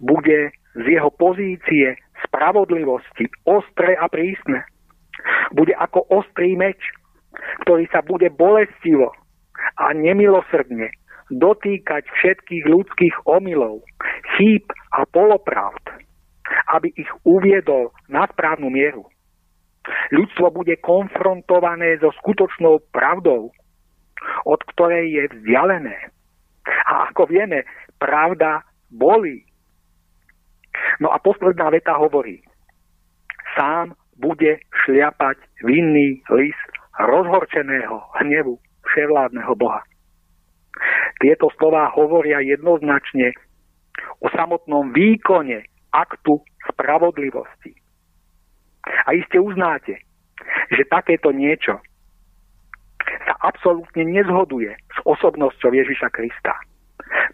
Bude z jeho pozície spravodlivosti ostré a prísne. Bude ako ostrý meč, ktorý sa bude bolestivo a nemilosrdne dotýkať všetkých ľudských omylov, chýb a polopravd, aby ich uviedol na správnu mieru. Ľudstvo bude konfrontované so skutočnou pravdou, od ktorej je vzdialené a ako vieme, pravda bolí. No a posledná veta hovorí, sám bude šliapať vinný lis rozhorčeného hnevu vševládneho Boha. Tieto slová hovoria jednoznačne o samotnom výkone aktu spravodlivosti. A iste uznáte, že takéto niečo sa absolútne nezhoduje s osobnosťou Ježiša Krista,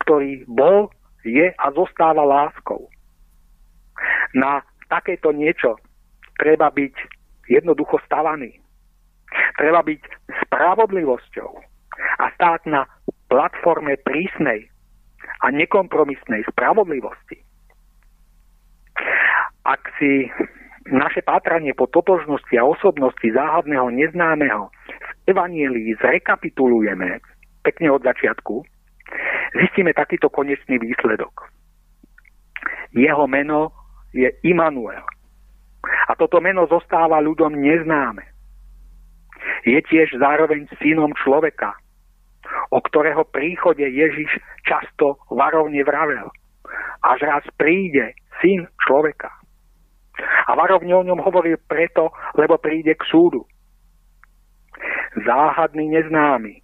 ktorý bol, je a zostáva láskou. Na takéto niečo treba byť jednoducho stavaný. Treba byť spravodlivosťou a stáť na platforme prísnej a nekompromisnej spravodlivosti. Ak si naše pátranie po totožnosti a osobnosti záhadného neznámeho v Evanielii zrekapitulujeme pekne od začiatku, zistíme takýto konečný výsledok. Jeho meno je Immanuel. A toto meno zostáva ľuďom neznáme. Je tiež zároveň synom človeka, o ktorého príchode Ježiš často varovne vravel. Až raz príde syn človeka. A varovne o ňom hovoril preto, lebo príde k súdu. Záhadný neznámy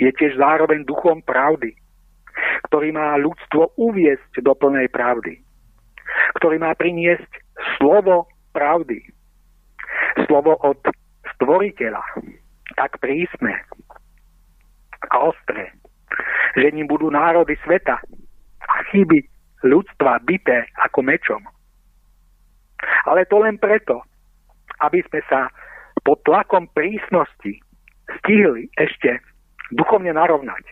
je tiež zároveň duchom pravdy, ktorý má ľudstvo uviesť do plnej pravdy, ktorý má priniesť slovo pravdy, slovo od stvoriteľa, tak prísne a ostré, že ním budú národy sveta a chyby ľudstva bité ako mečom. Ale to len preto, aby sme sa pod tlakom prísnosti stihli ešte duchovne narovnať.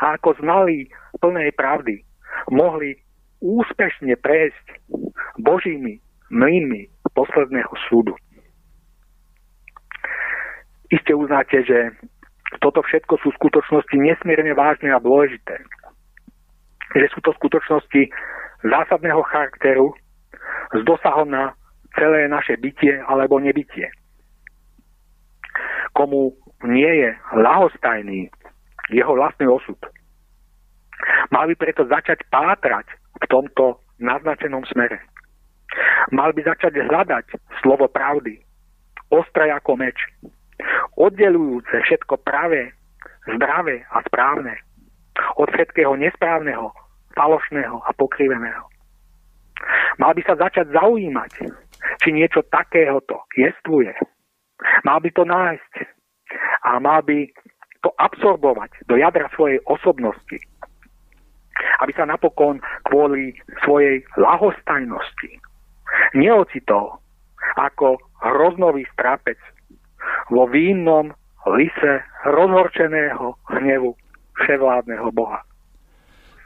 A ako znali plnej pravdy, mohli úspešne prejsť Božími mlynmi posledného súdu. Iste uznáte, že toto všetko sú skutočnosti nesmierne vážne a dôležité. Že sú to skutočnosti zásadného charakteru s dosahom na celé naše bytie alebo nebytie. Komu nie je lahostajný jeho vlastný osud. Mal by preto začať pátrať v tomto naznačenom smere. Mal by začať hľadať slovo pravdy, ostré ako meč, oddelujúce všetko pravé, zdravé a správne od všetkého nesprávneho, falošného a pokriveného. Mal by sa začať zaujímať, či niečo takéhoto jestvuje. Mal by to nájsť a mal by to absorbovať do jadra svojej osobnosti. Aby sa napokon kvôli svojej lahostajnosti neocitol ako hroznový strápec vo vínnom lise rozhorčeného hnevu vševládneho Boha.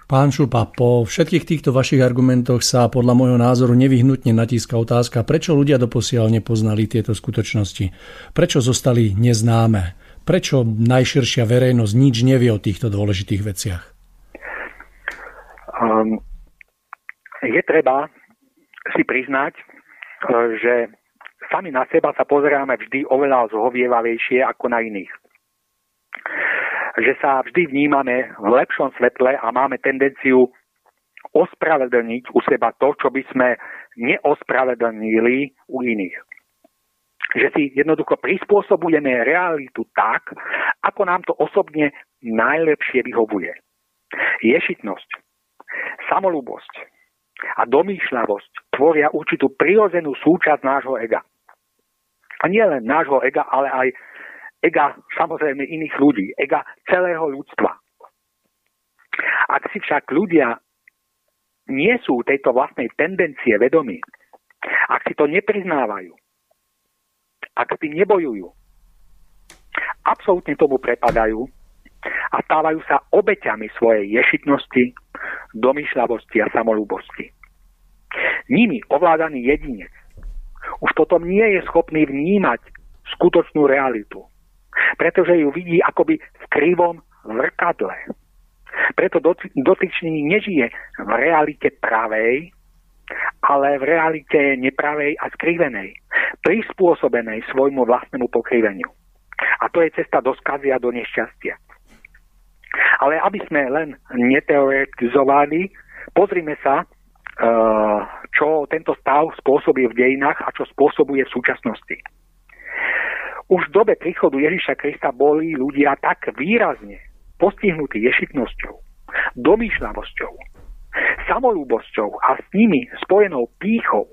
Pán Šupa, po všetkých týchto vašich argumentoch sa podľa môjho názoru nevyhnutne natíska otázka, prečo ľudia doposiaľ nepoznali tieto skutočnosti. Prečo zostali neznáme? Prečo najširšia verejnosť nič nevie o týchto dôležitých veciach? Um, je treba si priznať, že sami na seba sa pozeráme vždy oveľa zhovievavejšie ako na iných. Že sa vždy vnímame v lepšom svetle a máme tendenciu ospravedlniť u seba to, čo by sme neospravedlnili u iných. Že si jednoducho prispôsobujeme realitu tak, ako nám to osobne najlepšie vyhovuje. Ješitnosť, samolúbosť a domýšľavosť tvoria určitú prirodzenú súčasť nášho ega. A nie len nášho ega, ale aj ega samozrejme iných ľudí, ega celého ľudstva. Ak si však ľudia nie sú tejto vlastnej tendencie vedomí, ak si to nepriznávajú, ak s tým nebojujú, absolútne tomu prepadajú a stávajú sa obeťami svojej ješitnosti, domýšľavosti a samolúbosti. Nimi ovládaný jedinec už potom nie je schopný vnímať skutočnú realitu. Pretože ju vidí akoby v krivom zrkadle. Preto dotyčný nežije v realite pravej, ale v realite nepravej a skrivenej, prispôsobenej svojmu vlastnému pokriveniu. A to je cesta do skazy a do nešťastia. Ale aby sme len neteoretizovali, pozrime sa Eh, čo tento stav spôsobí v dejinách a čo spôsobuje v súčasnosti. Už v dobe príchodu Ježiša Krista boli ľudia tak výrazne postihnutí ješitnosťou, domýšľavosťou, samolúbosťou a s nimi spojenou pýchou,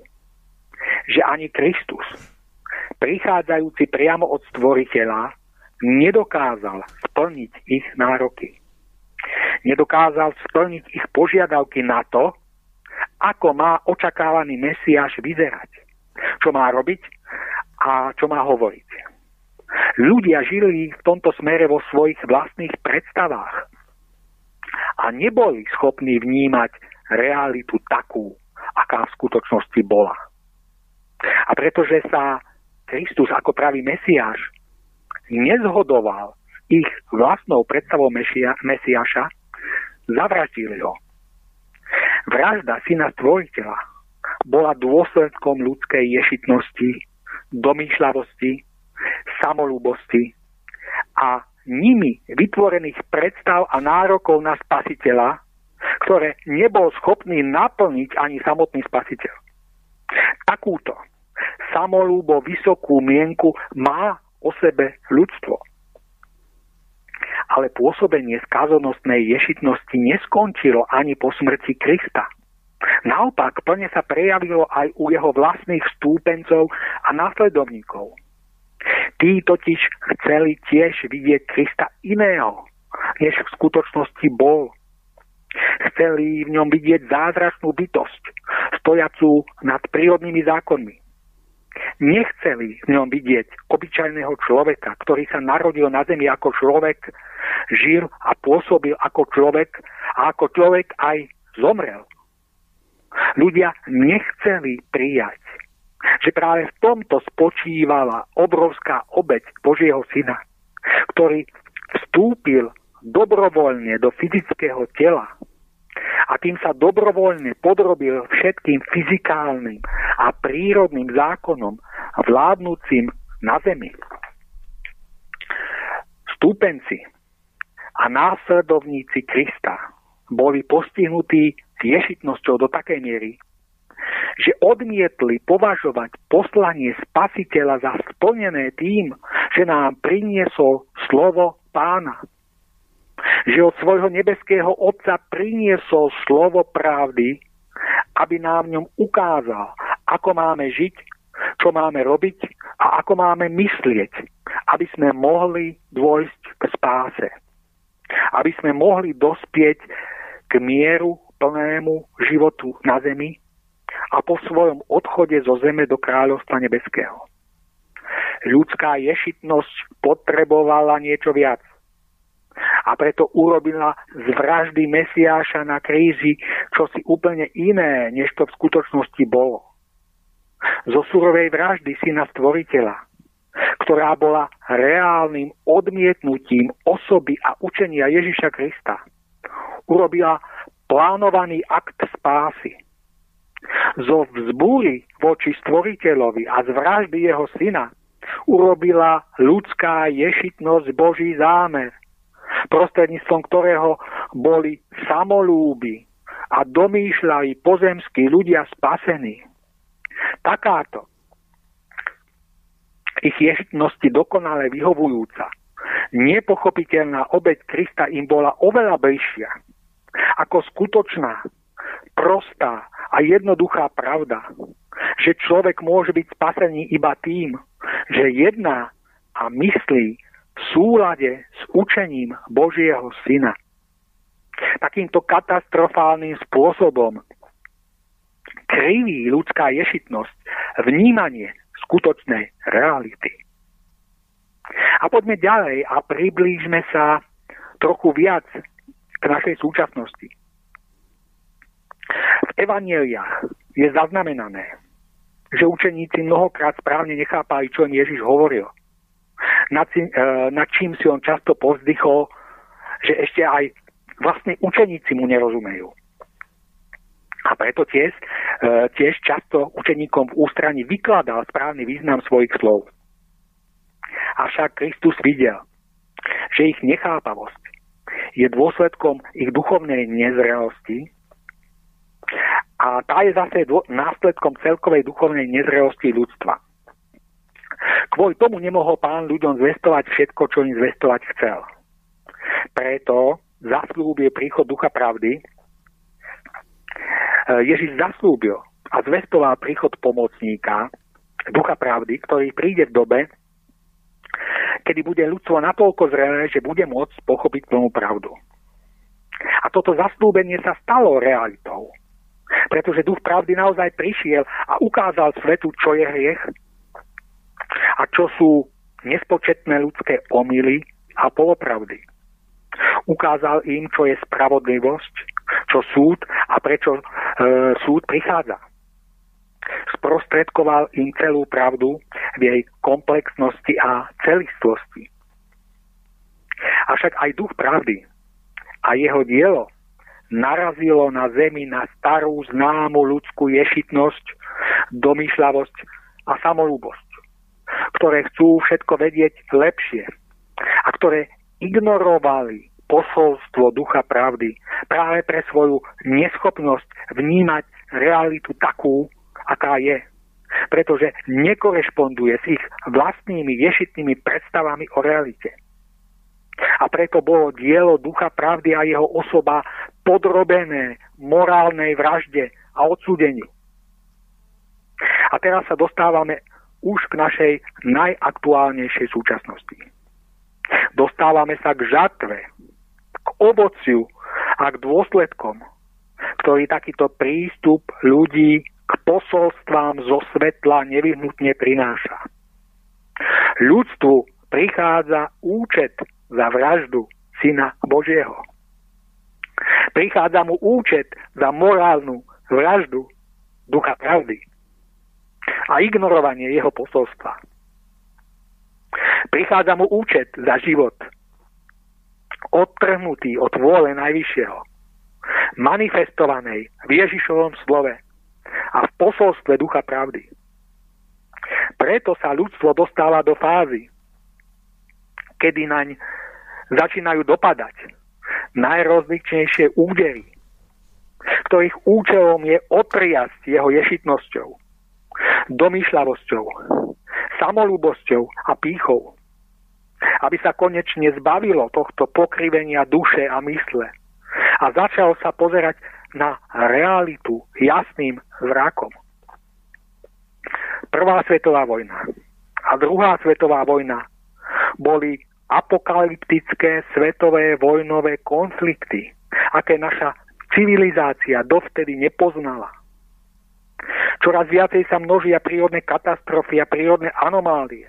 že ani Kristus, prichádzajúci priamo od stvoriteľa, nedokázal splniť ich nároky. Nedokázal splniť ich požiadavky na to, ako má očakávaný Mesiáš vyzerať, čo má robiť a čo má hovoriť. Ľudia žili v tomto smere vo svojich vlastných predstavách a neboli schopní vnímať realitu takú, aká v skutočnosti bola. A pretože sa Kristus ako pravý Mesiáš nezhodoval ich vlastnou predstavou Mesia, Mesiaša, zavraždili ho. Vražda syna stvoriteľa bola dôsledkom ľudskej ješitnosti, domýšľavosti, samolúbosti a nimi vytvorených predstav a nárokov na spasiteľa, ktoré nebol schopný naplniť ani samotný spasiteľ. Takúto samolúbo vysokú mienku má o sebe ľudstvo ale pôsobenie skázonostnej ješitnosti neskončilo ani po smrti Krista. Naopak, plne sa prejavilo aj u jeho vlastných stúpencov a následovníkov. Tí totiž chceli tiež vidieť Krista iného, než v skutočnosti bol. Chceli v ňom vidieť zázračnú bytosť, stojacú nad prírodnými zákonmi. Nechceli v ňom vidieť obyčajného človeka, ktorý sa narodil na zemi ako človek žil a pôsobil ako človek a ako človek aj zomrel. Ľudia nechceli prijať, že práve v tomto spočívala obrovská obeď Božieho syna, ktorý vstúpil dobrovoľne do fyzického tela a tým sa dobrovoľne podrobil všetkým fyzikálnym a prírodným zákonom vládnúcim na zemi. Stúpenci a následovníci Krista boli postihnutí ješitnosťou do takej miery, že odmietli považovať poslanie spasiteľa za splnené tým, že nám priniesol slovo pána. Že od svojho nebeského Otca priniesol slovo pravdy, aby nám v ňom ukázal, ako máme žiť, čo máme robiť a ako máme myslieť, aby sme mohli dôjsť k spáse aby sme mohli dospieť k mieru plnému životu na zemi a po svojom odchode zo zeme do kráľovstva nebeského. Ľudská ješitnosť potrebovala niečo viac. A preto urobila z vraždy Mesiáša na kríži čosi úplne iné, než to v skutočnosti bolo. Zo surovej vraždy syna stvoriteľa ktorá bola reálnym odmietnutím osoby a učenia Ježiša Krista. Urobila plánovaný akt spásy. Zo vzbúry voči stvoriteľovi a z vraždy jeho syna urobila ľudská ješitnosť Boží zámer, prostredníctvom ktorého boli samolúby a domýšľali pozemskí ľudia spasení. Takáto ich ješitnosti dokonale vyhovujúca. Nepochopiteľná obeď Krista im bola oveľa bližšia ako skutočná, prostá a jednoduchá pravda, že človek môže byť spasený iba tým, že jedná a myslí v súlade s učením Božieho Syna. Takýmto katastrofálnym spôsobom kriví ľudská ješitnosť vnímanie skutočnej reality. A poďme ďalej a priblížme sa trochu viac k našej súčasnosti. V evaneliách je zaznamenané, že učeníci mnohokrát správne nechápali, čo im Ježiš hovoril. Nad, e, nad čím si on často povzdychol, že ešte aj vlastne učeníci mu nerozumejú. A preto tiež, e, tiež často učeníkom v ústraní vykladal správny význam svojich slov. Avšak Kristus videl, že ich nechápavosť je dôsledkom ich duchovnej nezrelosti a tá je zase následkom celkovej duchovnej nezrelosti ľudstva. Kvôli tomu nemohol pán ľuďom zvestovať všetko, čo im zvestovať chcel. Preto zaslúbil príchod ducha pravdy, E, Ježiš zaslúbil a zvestoval príchod pomocníka, ducha pravdy, ktorý príde v dobe, kedy bude ľudstvo natoľko zrelé, že bude môcť pochopiť plnú pravdu. A toto zastúbenie sa stalo realitou. Pretože duch pravdy naozaj prišiel a ukázal svetu, čo je hriech a čo sú nespočetné ľudské omily a polopravdy. Ukázal im, čo je spravodlivosť, čo súd a prečo e, súd prichádza. Sprostredkoval im celú pravdu v jej komplexnosti a celistvosti. Avšak aj duch pravdy a jeho dielo narazilo na zemi na starú známu ľudskú ješitnosť, domýšľavosť a samolúbosť, ktoré chcú všetko vedieť lepšie a ktoré ignorovali posolstvo ducha pravdy práve pre svoju neschopnosť vnímať realitu takú, aká je. Pretože nekorešponduje s ich vlastnými ješitnými predstavami o realite. A preto bolo dielo ducha pravdy a jeho osoba podrobené morálnej vražde a odsúdeniu. A teraz sa dostávame už k našej najaktuálnejšej súčasnosti. Dostávame sa k žatve, k ovociu a k dôsledkom, ktorý takýto prístup ľudí k posolstvám zo svetla nevyhnutne prináša. Ľudstvu prichádza účet za vraždu Syna Božieho. Prichádza mu účet za morálnu vraždu Ducha Pravdy a ignorovanie jeho posolstva. Prichádza mu účet za život odtrhnutý od vôle Najvyššieho, manifestovanej v Ježišovom slove a v posolstve Ducha Pravdy. Preto sa ľudstvo dostáva do fázy, kedy naň začínajú dopadať najrozličnejšie údery, ktorých účelom je otriasť jeho ješitnosťou, domýšľavosťou, samolúbosťou a pýchou, aby sa konečne zbavilo tohto pokrivenia duše a mysle a začal sa pozerať na realitu jasným zrakom. Prvá svetová vojna a druhá svetová vojna boli apokalyptické svetové vojnové konflikty, aké naša civilizácia dovtedy nepoznala. Čoraz viacej sa množia prírodné katastrofy a prírodné anomálie.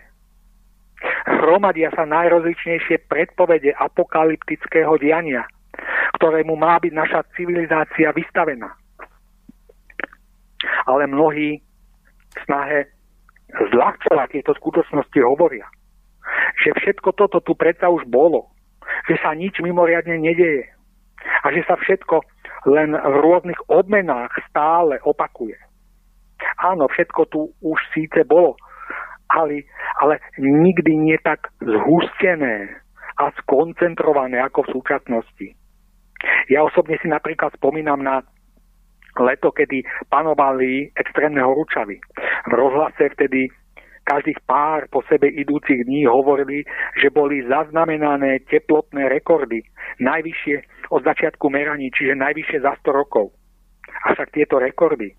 Hromadia sa najrozličnejšie predpovede apokalyptického diania, ktorému má byť naša civilizácia vystavená. Ale mnohí v snahe zľahčovať tieto skutočnosti hovoria – že všetko toto tu predsa už bolo, že sa nič mimoriadne nedeje a že sa všetko len v rôznych obmenách stále opakuje. Áno, všetko tu už síce bolo, ale, ale nikdy nie tak zhustené a skoncentrované ako v súčasnosti. Ja osobne si napríklad spomínam na leto, kedy panovali extrémne horúčavy. V rozhlase vtedy každých pár po sebe idúcich dní hovorili, že boli zaznamenané teplotné rekordy, najvyššie od začiatku meraní, čiže najvyššie za 100 rokov. Avšak tieto rekordy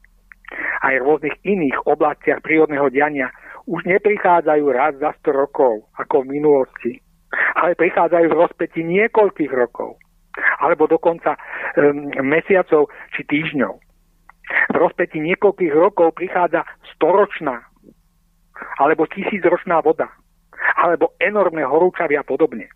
aj v rôznych iných oblastiach prírodného diania už neprichádzajú raz za 100 rokov, ako v minulosti, ale prichádzajú v rozpeti niekoľkých rokov, alebo dokonca um, mesiacov či týždňov. V rozpeti niekoľkých rokov prichádza storočná alebo tisícročná voda, alebo enormné horúčavy a podobne.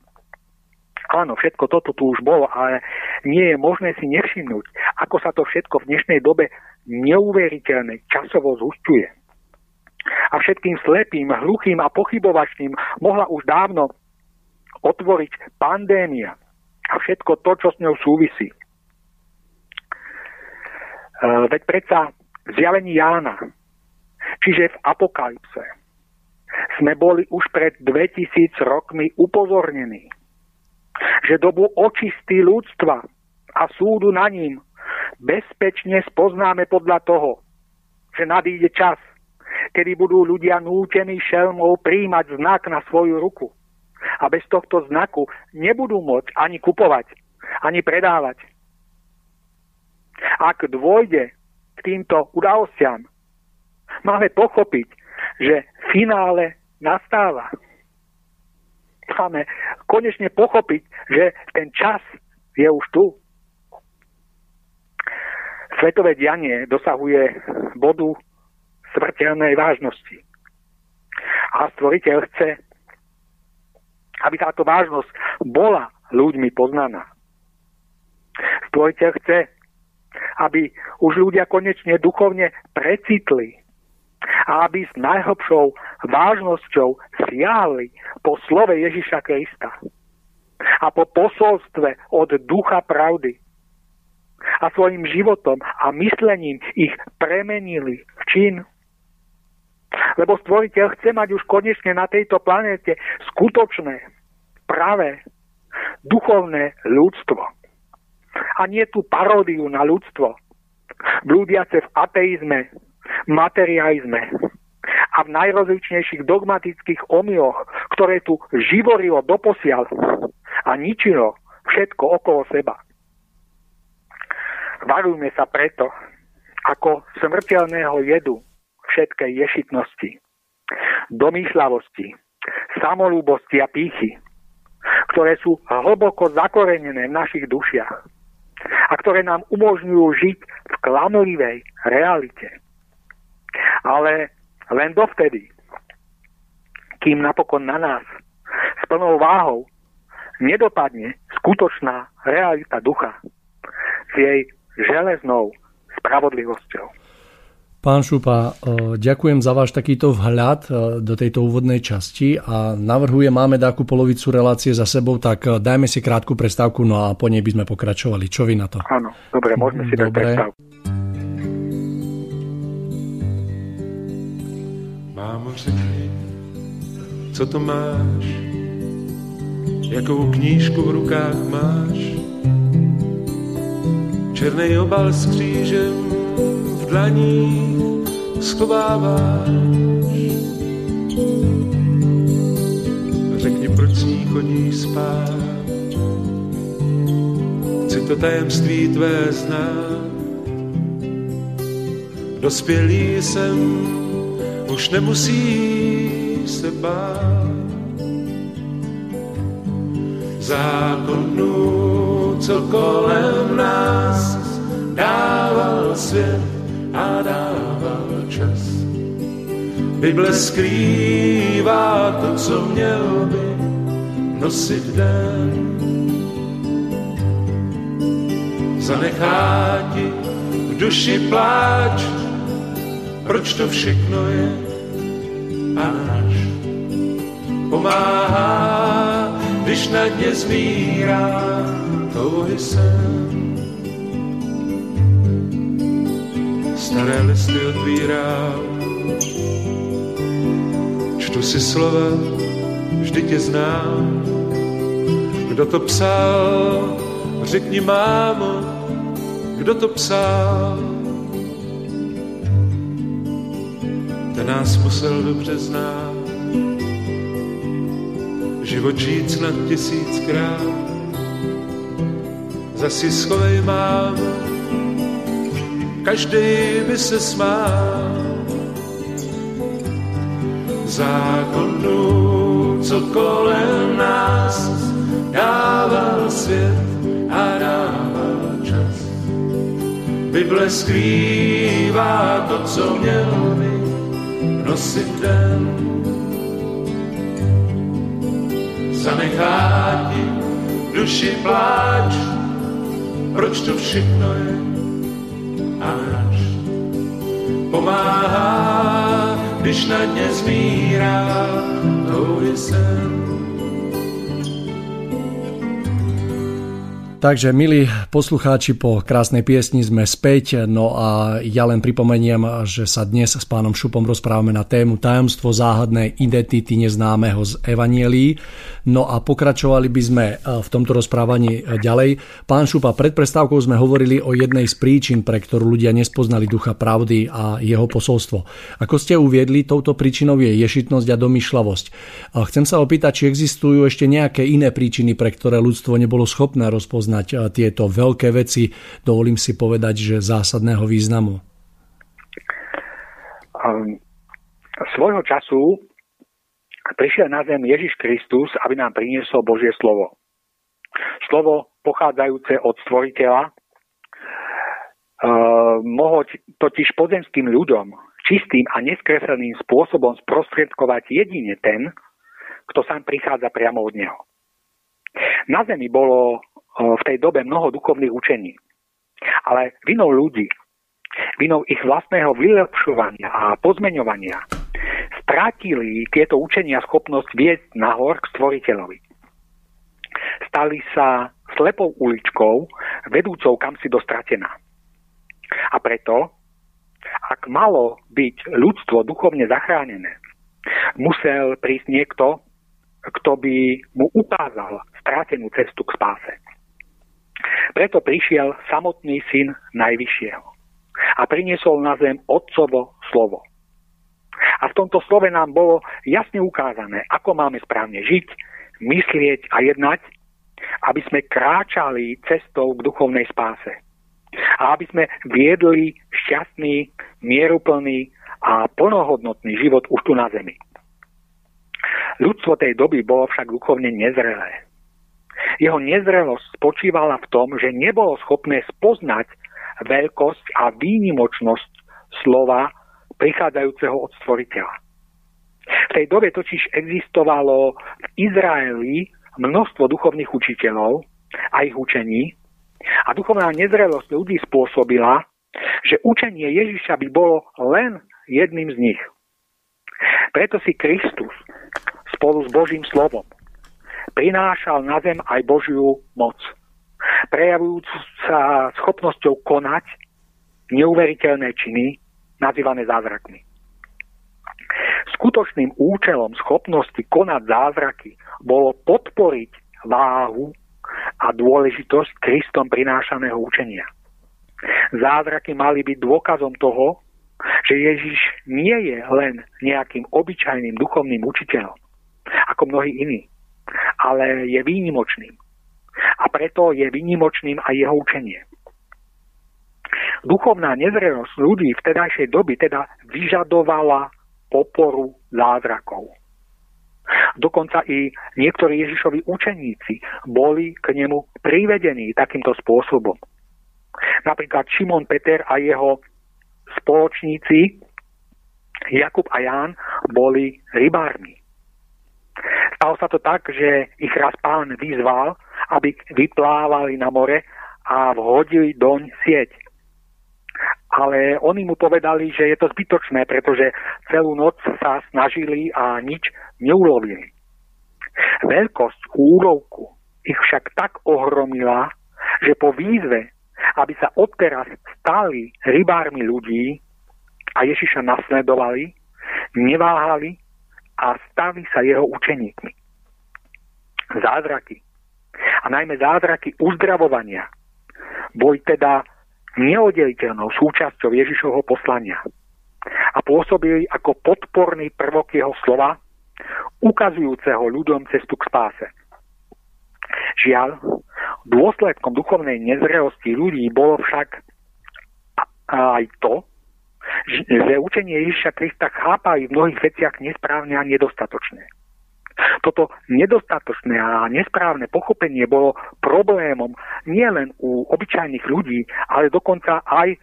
Áno, všetko toto tu už bolo, ale nie je možné si nevšimnúť, ako sa to všetko v dnešnej dobe neuveriteľne časovo zúšťuje. A všetkým slepým, hluchým a pochybovačným mohla už dávno otvoriť pandémia a všetko to, čo s ňou súvisí. E, veď predsa zjavení Jána Čiže v apokalypse sme boli už pred 2000 rokmi upozornení, že dobu očistí ľudstva a súdu na ním bezpečne spoznáme podľa toho, že nadíde čas, kedy budú ľudia nútení šelmou príjmať znak na svoju ruku. A bez tohto znaku nebudú môcť ani kupovať, ani predávať. Ak dôjde k týmto udalostiam, máme pochopiť, že finále nastáva. máme konečne pochopiť, že ten čas je už tu. Svetové dianie dosahuje bodu smrteľnej vážnosti. A stvoriteľ chce, aby táto vážnosť bola ľuďmi poznaná. Stvoriteľ chce, aby už ľudia konečne duchovne precitli a aby s najhlbšou vážnosťou siahli po slove Ježiša Krista a po posolstve od ducha pravdy a svojim životom a myslením ich premenili v čin. Lebo stvoriteľ chce mať už konečne na tejto planéte skutočné, pravé, duchovné ľudstvo. A nie tú paródiu na ľudstvo, blúdiace v ateizme, materializme a v najrozličnejších dogmatických omyoch, ktoré tu živorilo doposiaľ a ničilo všetko okolo seba. Varujme sa preto, ako smrteľného jedu všetkej ješitnosti, domýšľavosti, samolúbosti a pýchy, ktoré sú hlboko zakorenené v našich dušiach a ktoré nám umožňujú žiť v klamlivej realite. Ale len dovtedy, kým napokon na nás s plnou váhou nedopadne skutočná realita ducha s jej železnou spravodlivosťou. Pán Šupa, e, ďakujem za váš takýto vhľad e, do tejto úvodnej časti a navrhujem, máme takú polovicu relácie za sebou, tak e, dajme si krátku prestávku, no a po nej by sme pokračovali. Čo vy na to? Áno, dobre, môžeme si dobre. dať prestávku. Řekni, co to máš? Jakou knížku v rukách máš? Černý obal s křížem dlaní schováváš. Řekni, proč s ní chodíš spát. Chci to tajemství tvé znát. Dospělý jsem, už nemusí se bát. Zákonu, co kolem nás dával svět, a dával čas. Bible skrývá to, co měl by nosit den. Zanechá ti v duši pláč, proč to všechno je až pomáhá, když na dně zmírá touhy sen. staré listy otvírám. Čtu si slova, vždy tě znám. Kdo to psal, řekni mámo, kdo to psal. Nás musel dobře znát. Život žít snad tisíckrát. Zasi schovej mámo, každý by se smál. Zákonu, co kolem nás dával svět a dával čas. Bible skrývá to, co měl by nosit den. Zanechá ti duši pláč, proč to všechno je až pomáhá, když na dně zmírá touhy sen. Takže, milí poslucháči, po krásnej piesni sme späť, no a ja len pripomeniem, že sa dnes s pánom Šupom rozprávame na tému tajomstvo záhadnej identity neznámeho z Evanielí. No a pokračovali by sme e, v tomto rozprávaní e, ďalej. Pán Šupa, pred prestávkou sme hovorili o jednej z príčin, pre ktorú ľudia nespoznali ducha pravdy a jeho posolstvo. Ako ste uviedli, touto príčinou je ješitnosť a domýšľavosť. A chcem sa opýtať, či existujú ešte nejaké iné príčiny, pre ktoré ľudstvo nebolo schopné rozpoznať poznať eh, tieto veľké veci, dovolím si povedať, že zásadného významu? Um, svojho času prišiel na zem Ježiš Kristus, aby nám priniesol Božie slovo. Slovo pochádzajúce od stvoriteľa uh, mohol totiž pozemským ľuďom čistým a neskresleným spôsobom sprostredkovať jedine ten, kto sám prichádza priamo od neho. Na zemi bolo v tej dobe mnoho duchovných učení, ale vinou ľudí, vinou ich vlastného vylepšovania a pozmeňovania strátili tieto učenia schopnosť viesť nahor k stvoriteľovi. Stali sa slepou uličkou, vedúcou kam si dostratená. A preto, ak malo byť ľudstvo duchovne zachránené, musel prísť niekto, kto by mu ukázal strátenú cestu k spáse. Preto prišiel samotný syn Najvyššieho a priniesol na zem Otcovo slovo. A v tomto slove nám bolo jasne ukázané, ako máme správne žiť, myslieť a jednať, aby sme kráčali cestou k duchovnej spáse. A aby sme viedli šťastný, mieruplný a plnohodnotný život už tu na zemi. Ľudstvo tej doby bolo však duchovne nezrelé. Jeho nezrelosť spočívala v tom, že nebolo schopné spoznať veľkosť a výnimočnosť slova prichádzajúceho od stvoriteľa. V tej dobe totiž existovalo v Izraeli množstvo duchovných učiteľov a ich učení a duchovná nezrelosť ľudí spôsobila, že učenie Ježiša by bolo len jedným z nich. Preto si Kristus spolu s Božím slovom prinášal na zem aj Božiu moc, prejavujúcu sa schopnosťou konať neuveriteľné činy, nazývané zázrakmi. Skutočným účelom schopnosti konať zázraky bolo podporiť váhu a dôležitosť Kristom prinášaného učenia. Zázraky mali byť dôkazom toho, že Ježiš nie je len nejakým obyčajným duchovným učiteľom, ako mnohí iní, ale je výnimočným. A preto je výnimočným aj jeho učenie. Duchovná nezrelosť ľudí v tedajšej doby teda vyžadovala oporu zázrakov. Dokonca i niektorí Ježišovi učeníci boli k nemu privedení takýmto spôsobom. Napríklad Šimon Peter a jeho spoločníci Jakub a Ján boli rybármi. Stalo sa to tak, že ich raz pán vyzval, aby vyplávali na more a vhodili doň sieť ale oni mu povedali, že je to zbytočné, pretože celú noc sa snažili a nič neulovili. Veľkosť úrovku ich však tak ohromila, že po výzve, aby sa odteraz stali rybármi ľudí a Ježiša nasledovali, neváhali a stali sa jeho učeníkmi. Zázraky, a najmä zázraky uzdravovania, boli teda neoddeliteľnou súčasťou Ježišovho poslania a pôsobili ako podporný prvok jeho slova, ukazujúceho ľuďom cestu k spáse. Žiaľ, dôsledkom duchovnej nezrelosti ľudí bolo však aj to, že učenie Ježiša Krista chápali v mnohých veciach nesprávne a nedostatočné. Toto nedostatočné a nesprávne pochopenie bolo problémom nielen u obyčajných ľudí, ale dokonca aj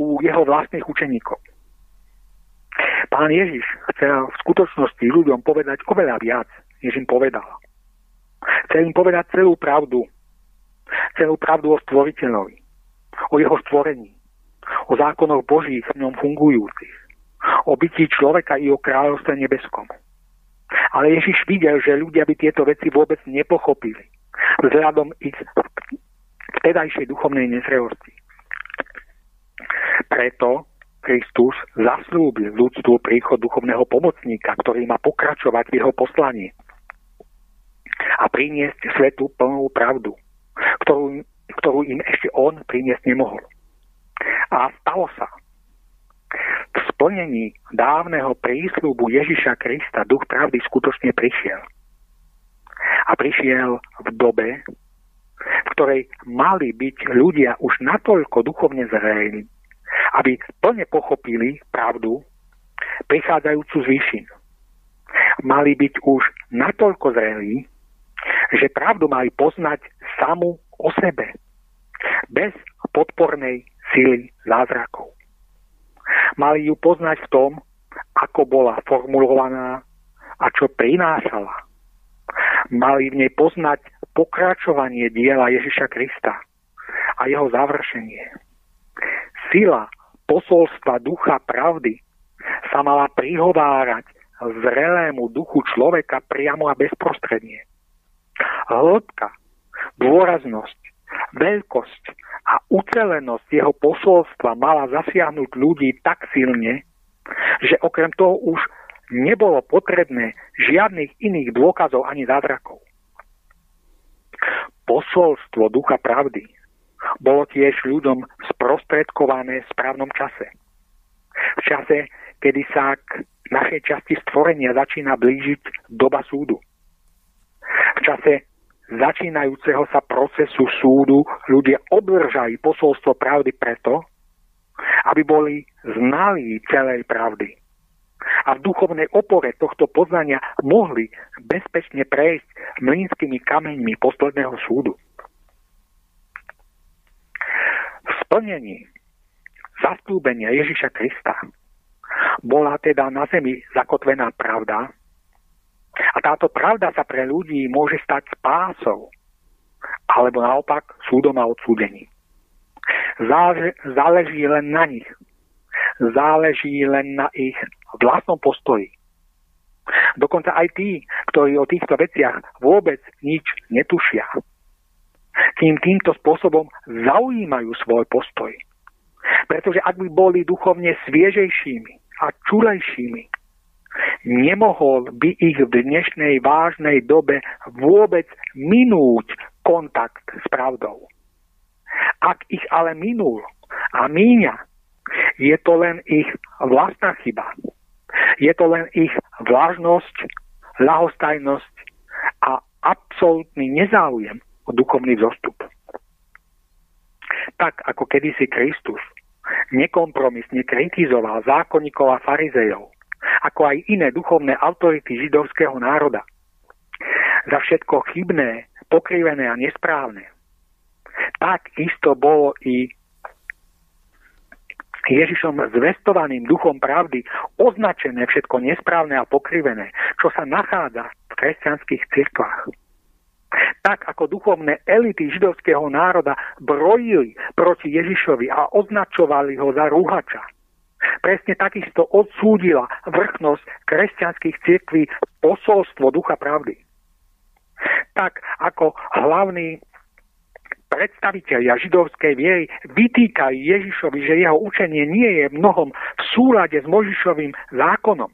u jeho vlastných učeníkov. Pán Ježiš chcel v skutočnosti ľuďom povedať oveľa viac, než im povedal. Chcel im povedať celú pravdu. Celú pravdu o stvoriteľovi, o jeho stvorení, o zákonoch Božích v ňom fungujúcich, o bytí človeka i o kráľovstve nebeskom. Ale Ježiš videl, že ľudia by tieto veci vôbec nepochopili vzhľadom ich vtedajšej duchovnej nezrelosti. Preto Kristus zaslúbil ľudstvu príchod duchovného pomocníka, ktorý má pokračovať v jeho poslaní a priniesť svetu plnú pravdu, ktorú, ktorú im ešte on priniesť nemohol. A stalo sa. V splnení dávneho prísľubu Ježiša Krista duch pravdy skutočne prišiel. A prišiel v dobe, v ktorej mali byť ľudia už natoľko duchovne zrejní, aby plne pochopili pravdu, prichádzajúcu z výšin. mali byť už natoľko zrelí, že pravdu mali poznať samú o sebe, bez podpornej síly zázrakov. Mali ju poznať v tom, ako bola formulovaná a čo prinášala. Mali v nej poznať pokračovanie diela Ježiša Krista a jeho završenie. Sila posolstva ducha pravdy sa mala prihovárať zrelému duchu človeka priamo a bezprostredne. Hĺbka, dôraznosť, veľkosť a ucelenosť jeho posolstva mala zasiahnuť ľudí tak silne, že okrem toho už nebolo potrebné žiadnych iných dôkazov ani zázrakov. Posolstvo ducha pravdy bolo tiež ľuďom sprostredkované v správnom čase. V čase, kedy sa k našej časti stvorenia začína blížiť doba súdu. V čase začínajúceho sa procesu súdu ľudia obdržali posolstvo pravdy preto, aby boli znali celej pravdy. A v duchovnej opore tohto poznania mohli bezpečne prejsť mlínskymi kameňmi posledného súdu. V splnení zastúbenia Ježiša Krista bola teda na zemi zakotvená pravda a táto pravda sa pre ľudí môže stať spásou alebo naopak súdom a odsúdením. Záleží, len na nich. Záleží len na ich vlastnom postoji. Dokonca aj tí, ktorí o týchto veciach vôbec nič netušia, tým týmto spôsobom zaujímajú svoj postoj. Pretože ak by boli duchovne sviežejšími a čulejšími, nemohol by ich v dnešnej vážnej dobe vôbec minúť kontakt s pravdou. Ak ich ale minul a míňa, je to len ich vlastná chyba. Je to len ich vlážnosť, ľahostajnosť a absolútny nezáujem o duchovný vzostup. Tak ako kedysi Kristus nekompromisne kritizoval zákonníkov a farizejov, ako aj iné duchovné autority židovského národa, za všetko chybné, pokrivené a nesprávne, tak isto bolo i Ježišom zvestovaným duchom pravdy označené všetko nesprávne a pokrivené, čo sa nachádza v kresťanských cirkvách. Tak ako duchovné elity židovského národa brojili proti Ježišovi a označovali ho za rúhača. Presne takisto odsúdila vrchnosť kresťanských cirkví posolstvo ducha pravdy. Tak ako hlavný predstavitelia židovskej viery vytýkajú Ježišovi, že jeho učenie nie je mnohom v súlade s Možišovým zákonom.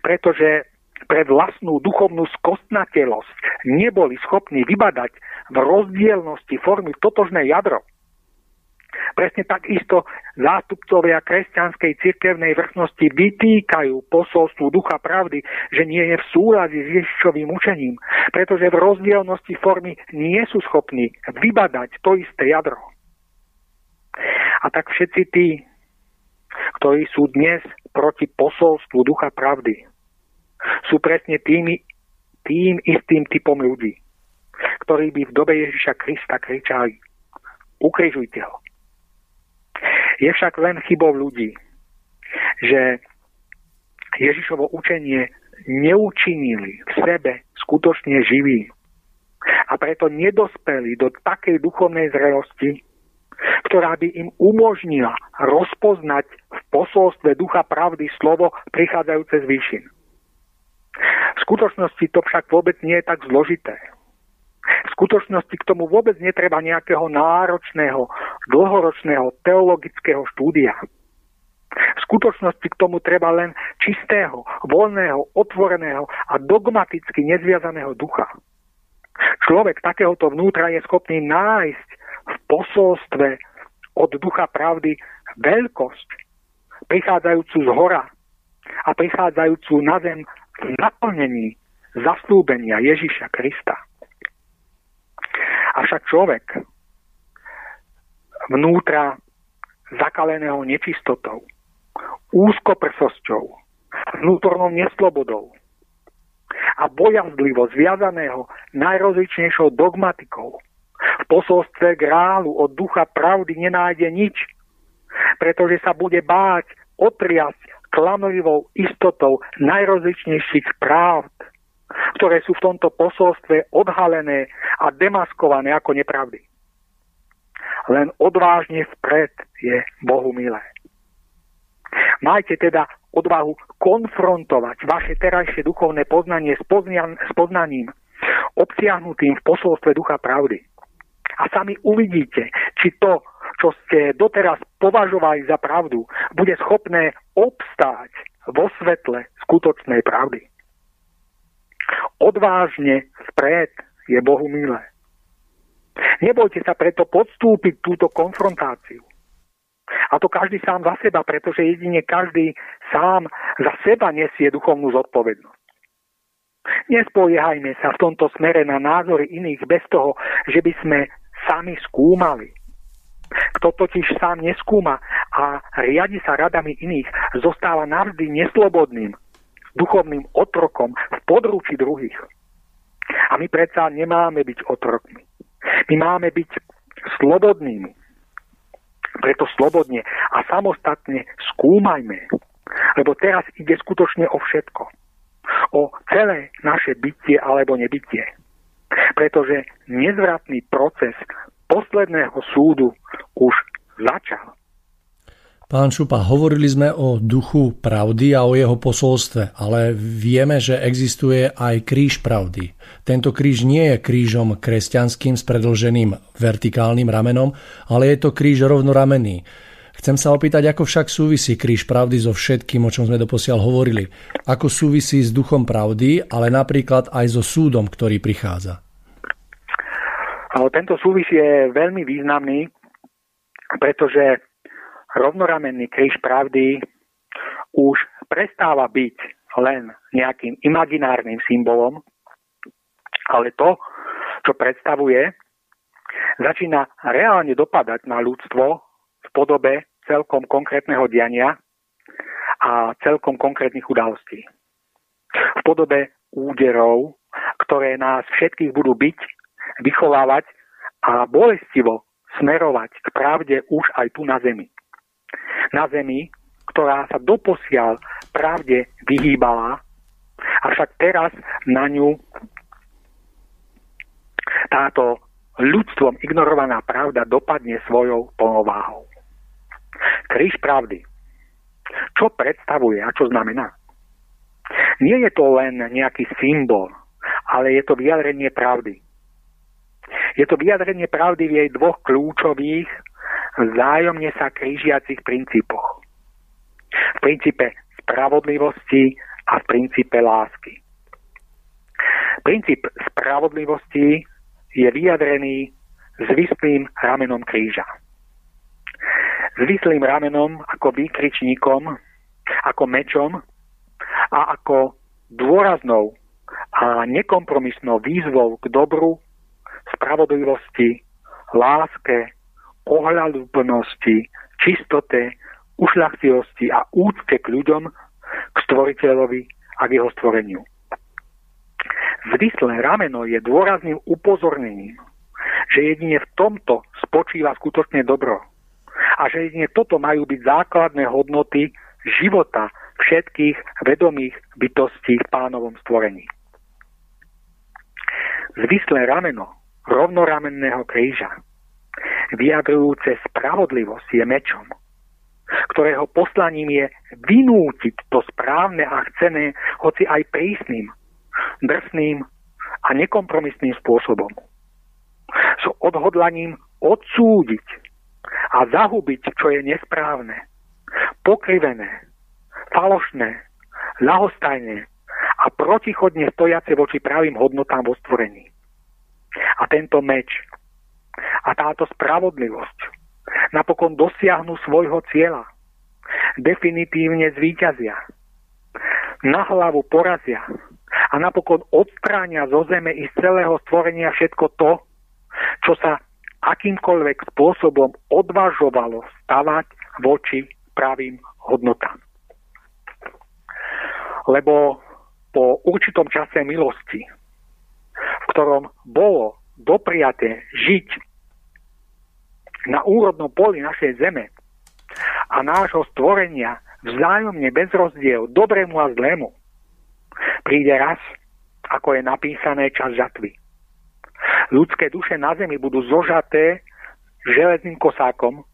Pretože pre vlastnú duchovnú skostnatelosť neboli schopní vybadať v rozdielnosti formy totožné jadro. Presne takisto zástupcovia kresťanskej cirkevnej vrchnosti vytýkajú posolstvu ducha pravdy, že nie je v súlade s Ježišovým učením, pretože v rozdielnosti formy nie sú schopní vybadať to isté jadro. A tak všetci tí, ktorí sú dnes proti posolstvu ducha pravdy, sú presne tými, tým istým typom ľudí, ktorí by v dobe Ježiša Krista kričali ukrižujte ho. Je však len chybou ľudí, že Ježišovo učenie neučinili v sebe skutočne živý a preto nedospeli do takej duchovnej zrelosti, ktorá by im umožnila rozpoznať v posolstve ducha pravdy slovo prichádzajúce z výšin. V skutočnosti to však vôbec nie je tak zložité. V skutočnosti k tomu vôbec netreba nejakého náročného, dlhoročného teologického štúdia. V skutočnosti k tomu treba len čistého, voľného, otvoreného a dogmaticky nezviazaného ducha. Človek takéhoto vnútra je schopný nájsť v posolstve od ducha pravdy veľkosť, prichádzajúcu z hora a prichádzajúcu na zem v naplnení zaslúbenia Ježiša Krista. Avšak človek vnútra zakaleného nečistotou, úzkoprsosťou, vnútornou neslobodou, a bojazlivo zviazaného najrozličnejšou dogmatikou. V posolstve grálu od ducha pravdy nenájde nič, pretože sa bude báť otriasť klamlivou istotou najrozličnejších práv, ktoré sú v tomto posolstve odhalené a demaskované ako nepravdy. Len odvážne vpred je Bohu milé. Majte teda odvahu konfrontovať vaše terajšie duchovné poznanie s, poznan- s poznaním obsiahnutým v posolstve ducha pravdy. A sami uvidíte, či to, čo ste doteraz považovali za pravdu, bude schopné obstáť vo svetle skutočnej pravdy. Odvážne vpred je Bohu milé. Nebojte sa preto podstúpiť túto konfrontáciu. A to každý sám za seba, pretože jedine každý sám za seba nesie duchovnú zodpovednosť. Nespoliehajme sa v tomto smere na názory iných bez toho, že by sme sami skúmali. Kto totiž sám neskúma a riadi sa radami iných, zostáva navždy neslobodným, duchovným otrokom v područí druhých. A my predsa nemáme byť otrokmi. My máme byť slobodnými. Preto slobodne a samostatne skúmajme, lebo teraz ide skutočne o všetko. O celé naše bytie alebo nebytie. Pretože nezvratný proces posledného súdu už začal. Pán Šupa, hovorili sme o duchu pravdy a o jeho posolstve, ale vieme, že existuje aj kríž pravdy. Tento kríž nie je krížom kresťanským s predlženým vertikálnym ramenom, ale je to kríž rovnoramenný. Chcem sa opýtať, ako však súvisí kríž pravdy so všetkým, o čom sme doposiaľ hovorili. Ako súvisí s duchom pravdy, ale napríklad aj so súdom, ktorý prichádza. Tento súvis je veľmi významný, pretože rovnoramenný kríž pravdy už prestáva byť len nejakým imaginárnym symbolom, ale to, čo predstavuje, začína reálne dopadať na ľudstvo v podobe celkom konkrétneho diania a celkom konkrétnych udalostí. V podobe úderov, ktoré nás všetkých budú byť, vychovávať a bolestivo smerovať k pravde už aj tu na Zemi na Zemi, ktorá sa doposiaľ pravde vyhýbala, avšak teraz na ňu táto ľudstvom ignorovaná pravda dopadne svojou plnováhou. Kríž pravdy. Čo predstavuje a čo znamená? Nie je to len nejaký symbol, ale je to vyjadrenie pravdy. Je to vyjadrenie pravdy v jej dvoch kľúčových vzájomne sa krížiacich princípoch. V princípe spravodlivosti a v princípe lásky. Princíp spravodlivosti je vyjadrený zvislým ramenom kríža. Zvislým ramenom ako výkričníkom, ako mečom a ako dôraznou a nekompromisnou výzvou k dobru, spravodlivosti, láske, ohľadúplnosti, čistote, ušľachtivosti a úcte k ľuďom, k stvoriteľovi a k jeho stvoreniu. Zvislé rameno je dôrazným upozornením, že jedine v tomto spočíva skutočne dobro a že jedine toto majú byť základné hodnoty života všetkých vedomých bytostí v pánovom stvorení. Zvislé rameno rovnoramenného kríža vyjadrujúce spravodlivosť je mečom, ktorého poslaním je vynútiť to správne a chcené, hoci aj prísnym, drsným a nekompromisným spôsobom. S odhodlaním odsúdiť a zahubiť, čo je nesprávne, pokrivené, falošné, ľahostajné a protichodne stojace voči pravým hodnotám vo stvorení. A tento meč a táto spravodlivosť napokon dosiahnu svojho cieľa. Definitívne zvíťazia. Na hlavu porazia a napokon odstránia zo zeme i z celého stvorenia všetko to, čo sa akýmkoľvek spôsobom odvažovalo stavať voči pravým hodnotám. Lebo po určitom čase milosti, v ktorom bolo dopriaté žiť na úrodnom poli našej zeme a nášho stvorenia vzájomne bez rozdiel, dobrému a zlému, príde raz, ako je napísané čas žatvy. Ľudské duše na zemi budú zožaté železným kosákom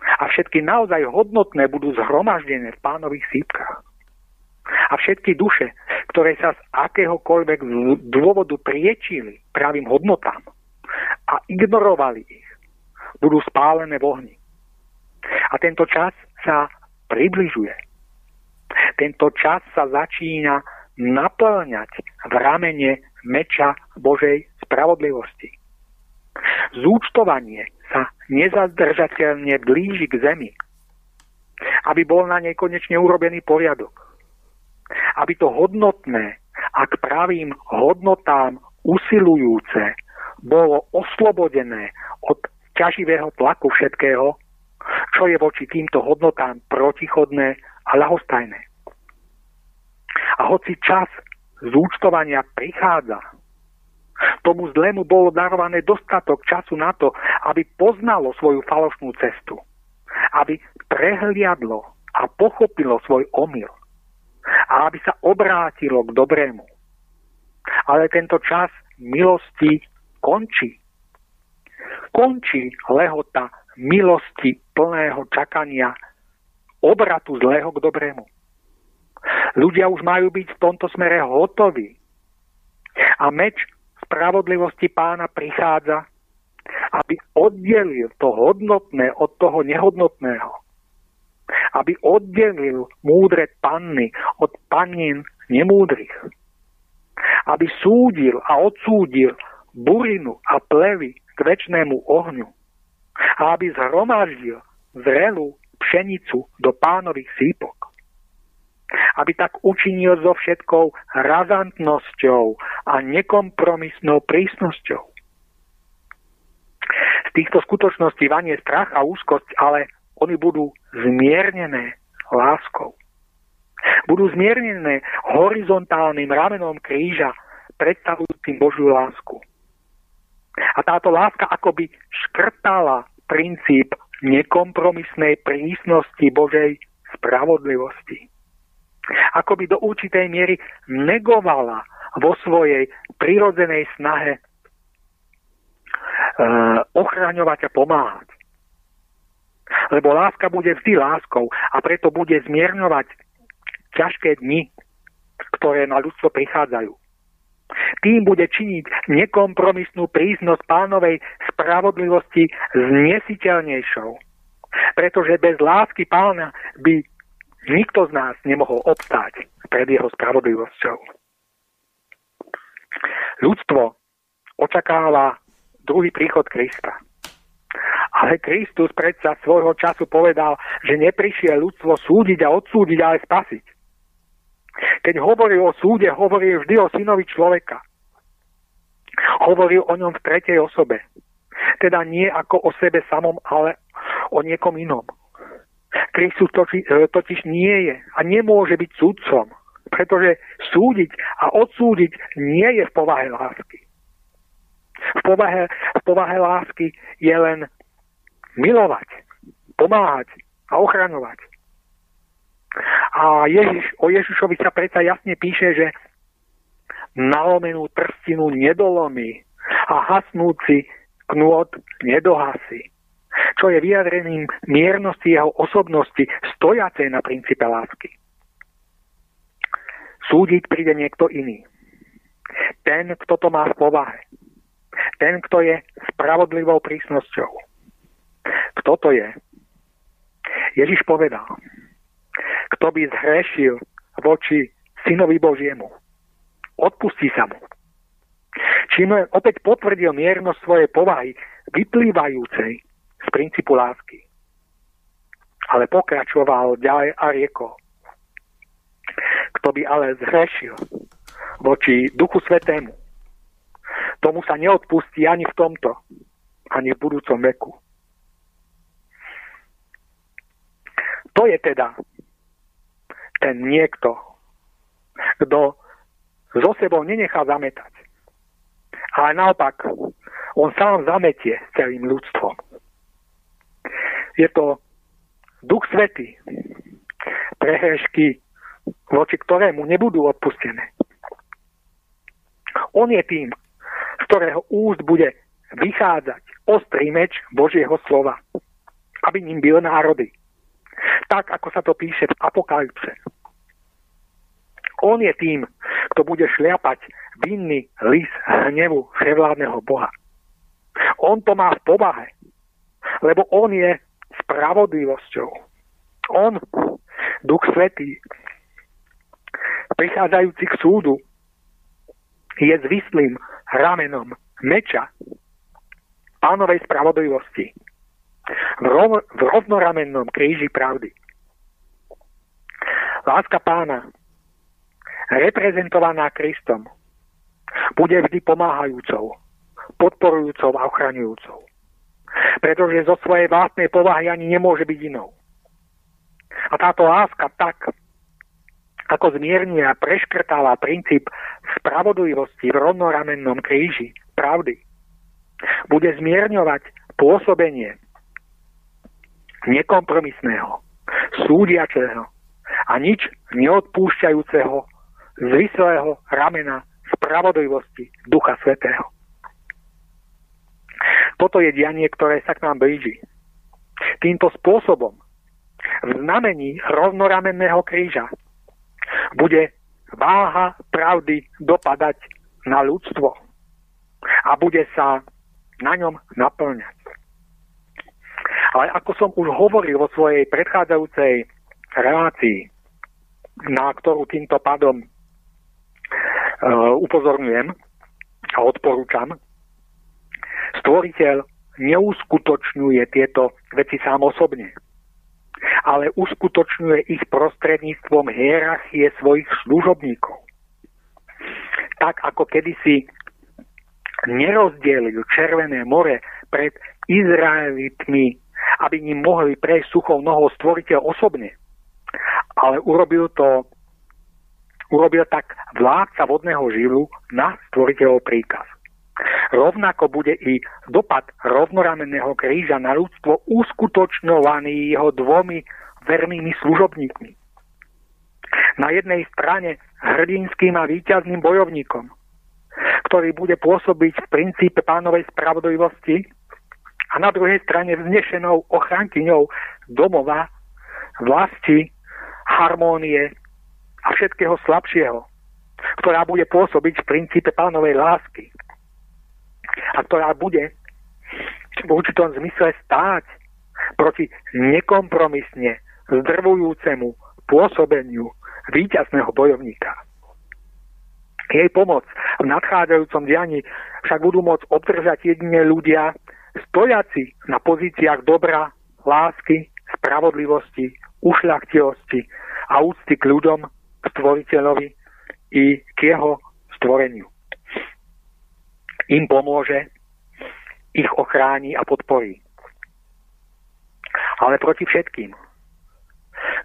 a všetky naozaj hodnotné budú zhromaždené v pánových sípkach. A všetky duše, ktoré sa z akéhokoľvek dôvodu priečili pravým hodnotám a ignorovali ich, budú spálené v ohni. A tento čas sa približuje. Tento čas sa začína naplňať v ramene meča Božej spravodlivosti. Zúčtovanie sa nezazdržateľne blíži k zemi, aby bol na nej konečne urobený poriadok. Aby to hodnotné a k pravým hodnotám usilujúce bolo oslobodené od ťaživého tlaku všetkého, čo je voči týmto hodnotám protichodné a ľahostajné. A hoci čas zúčtovania prichádza, tomu zlému bolo darované dostatok času na to, aby poznalo svoju falošnú cestu, aby prehliadlo a pochopilo svoj omyl a aby sa obrátilo k dobrému. Ale tento čas milosti končí. Končí lehota milosti plného čakania obratu zlého k dobrému. Ľudia už majú byť v tomto smere hotoví. A meč spravodlivosti pána prichádza, aby oddelil to hodnotné od toho nehodnotného. Aby oddelil múdre panny od panín nemúdrych. Aby súdil a odsúdil burinu a plevy k väčšnému ohňu. A aby zhromaždil zrelú pšenicu do pánových sípok aby tak učinil so všetkou razantnosťou a nekompromisnou prísnosťou. Z týchto skutočností vanie strach a úzkosť, ale oni budú zmiernené láskou. Budú zmiernené horizontálnym ramenom kríža, predstavujúcim Božiu lásku. A táto láska akoby škrtala princíp nekompromisnej prísnosti Božej spravodlivosti ako by do určitej miery negovala vo svojej prirodzenej snahe uh, ochraňovať a pomáhať. Lebo láska bude vždy láskou a preto bude zmierňovať ťažké dni, ktoré na ľudstvo prichádzajú. Tým bude činiť nekompromisnú prísnosť pánovej spravodlivosti znesiteľnejšou. Pretože bez lásky pána by Nikto z nás nemohol obstáť pred jeho spravodlivosťou. Ľudstvo očakáva druhý príchod Krista. Ale Kristus predsa svojho času povedal, že neprišiel ľudstvo súdiť a odsúdiť, ale spasiť. Keď hovoril o súde, hovoril vždy o synovi človeka. Hovoril o ňom v tretej osobe. Teda nie ako o sebe samom, ale o niekom inom. Kristus e, totiž nie je a nemôže byť súdcom, pretože súdiť a odsúdiť nie je v povahe lásky. V povahe, v povahe lásky je len milovať, pomáhať a ochraňovať. A Ježiš, o Ježišovi sa predsa jasne píše, že nalomenú trstinu nedolomí a hasnúci knôt nedohasí čo je vyjadrením miernosti jeho osobnosti stojacej na princípe lásky. Súdiť príde niekto iný. Ten, kto to má v povahe. Ten, kto je spravodlivou prísnosťou. Kto to je? Ježiš povedal, kto by zhrešil voči synovi Božiemu, odpustí sa mu. Čím opäť potvrdil miernosť svojej povahy, vyplývajúcej z princípu lásky. Ale pokračoval ďalej a riekol. Kto by ale zhrešil voči Duchu Svetému, tomu sa neodpustí ani v tomto, ani v budúcom veku. To je teda ten niekto, kto zo sebou nenechá zametať. Ale naopak, on sám zametie celým ľudstvom. Je to Duch Svety, prehrešky, voči ktorému nebudú odpustené. On je tým, z ktorého úst bude vychádzať ostrý meč Božieho slova, aby ním byl národy. Tak, ako sa to píše v Apokalypse. On je tým, kto bude šliapať vinný lis hnevu vševládneho Boha. On to má v povahe, lebo on je spravodlivosťou. On, Duch Svetý, prichádzajúci k súdu, je zvislým ramenom meča pánovej spravodlivosti v, rov, v rovnoramennom kríži pravdy. Láska pána, reprezentovaná Kristom, bude vždy pomáhajúcou, podporujúcou a ochraňujúcou. Pretože zo svojej vlastnej povahy ani nemôže byť inou. A táto láska tak, ako zmierňuje a preškrtáva princíp spravodlivosti v rovnoramennom kríži pravdy, bude zmierňovať pôsobenie nekompromisného, súdiačného a nič neodpúšťajúceho zvislého ramena spravodlivosti Ducha Svetého. Toto je dianie, ktoré sa k nám blíži. Týmto spôsobom v znamení rovnoramenného kríža bude váha pravdy dopadať na ľudstvo a bude sa na ňom naplňať. Ale ako som už hovoril vo svojej predchádzajúcej relácii, na ktorú týmto pádom uh, upozorňujem a odporúčam, stvoriteľ neuskutočňuje tieto veci sám osobne, ale uskutočňuje ich prostredníctvom hierarchie svojich služobníkov. Tak ako kedysi nerozdielil Červené more pred Izraelitmi, aby ním mohli prejsť suchou nohou stvoriteľ osobne. Ale urobil to urobil tak vládca vodného žilu na stvoriteľov príkaz. Rovnako bude i dopad rovnoramenného kríža na ľudstvo uskutočňovaný jeho dvomi vernými služobníkmi. Na jednej strane hrdinským a víťazným bojovníkom, ktorý bude pôsobiť v princípe pánovej spravodlivosti a na druhej strane vznešenou ochrankyňou domova, vlasti, harmónie a všetkého slabšieho, ktorá bude pôsobiť v princípe pánovej lásky a ktorá bude v určitom zmysle stáť proti nekompromisne zdrvujúcemu pôsobeniu víťazného bojovníka. Jej pomoc v nadchádzajúcom dianí však budú môcť obdržať jedine ľudia stojaci na pozíciách dobra, lásky, spravodlivosti, ušľachtivosti a úcty k ľuďom, stvoriteľovi i k jeho stvoreniu. Im pomôže, ich ochráni a podporí. Ale proti všetkým,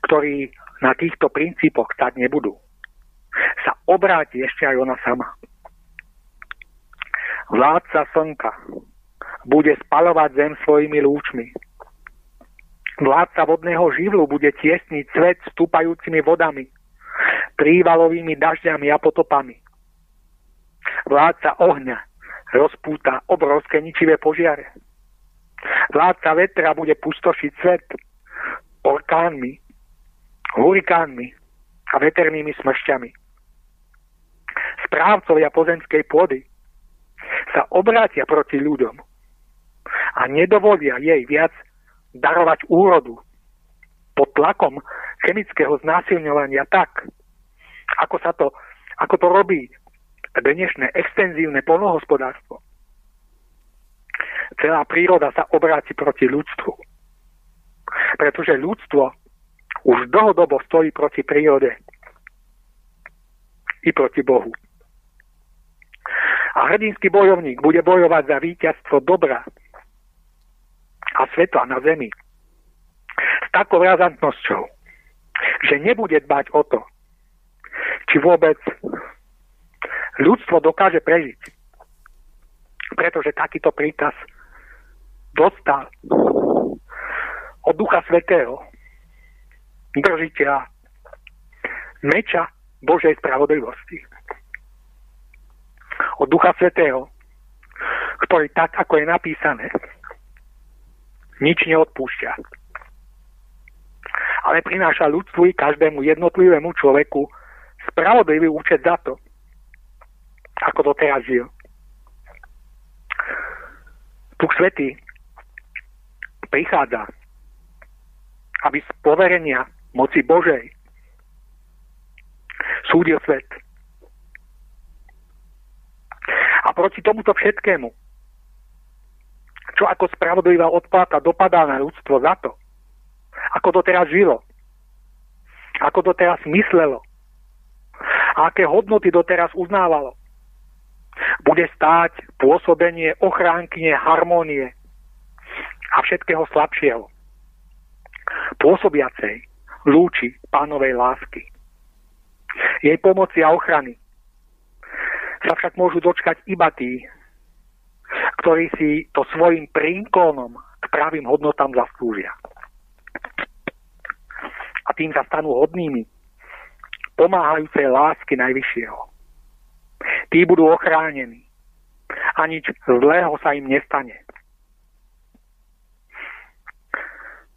ktorí na týchto princípoch stať nebudú, sa obráti ešte aj ona sama. Vládca slnka bude spalovať zem svojimi lúčmi. Vládca vodného živlu bude tiesniť svet stúpajúcimi vodami, prívalovými dažďami a potopami. Vládca ohňa rozpúta obrovské ničivé požiare. Vládca vetra bude pustošiť svet orkánmi, hurikánmi a veternými smršťami správcovia pozemskej pôdy sa obrátia proti ľuďom a nedovolia jej viac darovať úrodu pod tlakom chemického znásilňovania tak, ako, sa to, ako to robí dnešné extenzívne polnohospodárstvo. Celá príroda sa obráti proti ľudstvu. Pretože ľudstvo už dlhodobo stojí proti prírode i proti Bohu. A hrdinský bojovník bude bojovať za víťazstvo dobra a svetla na zemi s takou razantnosťou, že nebude dbať o to, či vôbec ľudstvo dokáže prežiť. Pretože takýto príkaz dostal od Ducha Svetého, držiteľa meča Božej spravodlivosti. Od Ducha Svetého, ktorý tak, ako je napísané, nič neodpúšťa. Ale prináša ľudstvu i každému jednotlivému človeku spravodlivý účet za to, ako to teraz žil. Duch Svetý prichádza, aby z poverenia moci Božej súdil svet. A proti tomuto všetkému, čo ako spravodlivá odplata dopadá na ľudstvo za to, ako to teraz žilo, ako to teraz myslelo, a aké hodnoty doteraz uznávalo, bude stáť pôsobenie ochránkyne harmónie a všetkého slabšieho, pôsobiacej lúči pánovej lásky. Jej pomoci a ochrany sa však môžu dočkať iba tí, ktorí si to svojim príklonom k pravým hodnotám zaslúžia. A tým sa stanú hodnými pomáhajúcej lásky Najvyššieho. Tí budú ochránení a nič zlého sa im nestane.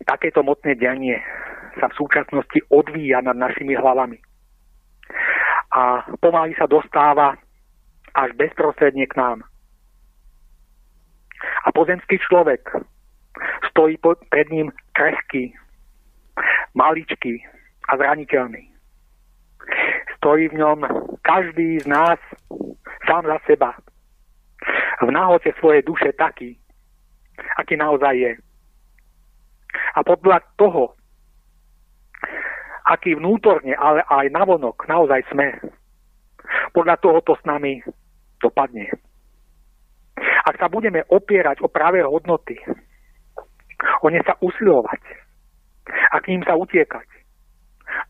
Takéto mocné dianie sa v súčasnosti odvíja nad našimi hlavami a pomaly sa dostáva až bezprostredne k nám. A pozemský človek stojí pred ním krehký, maličký a zraniteľný. Stojí v ňom každý z nás sám za seba. V náhote svojej duše taký, aký naozaj je. A podľa toho, aký vnútorne, ale aj navonok naozaj sme. Podľa toho to s nami dopadne. Ak sa budeme opierať o práve hodnoty, o ne sa usilovať a k ním sa utiekať,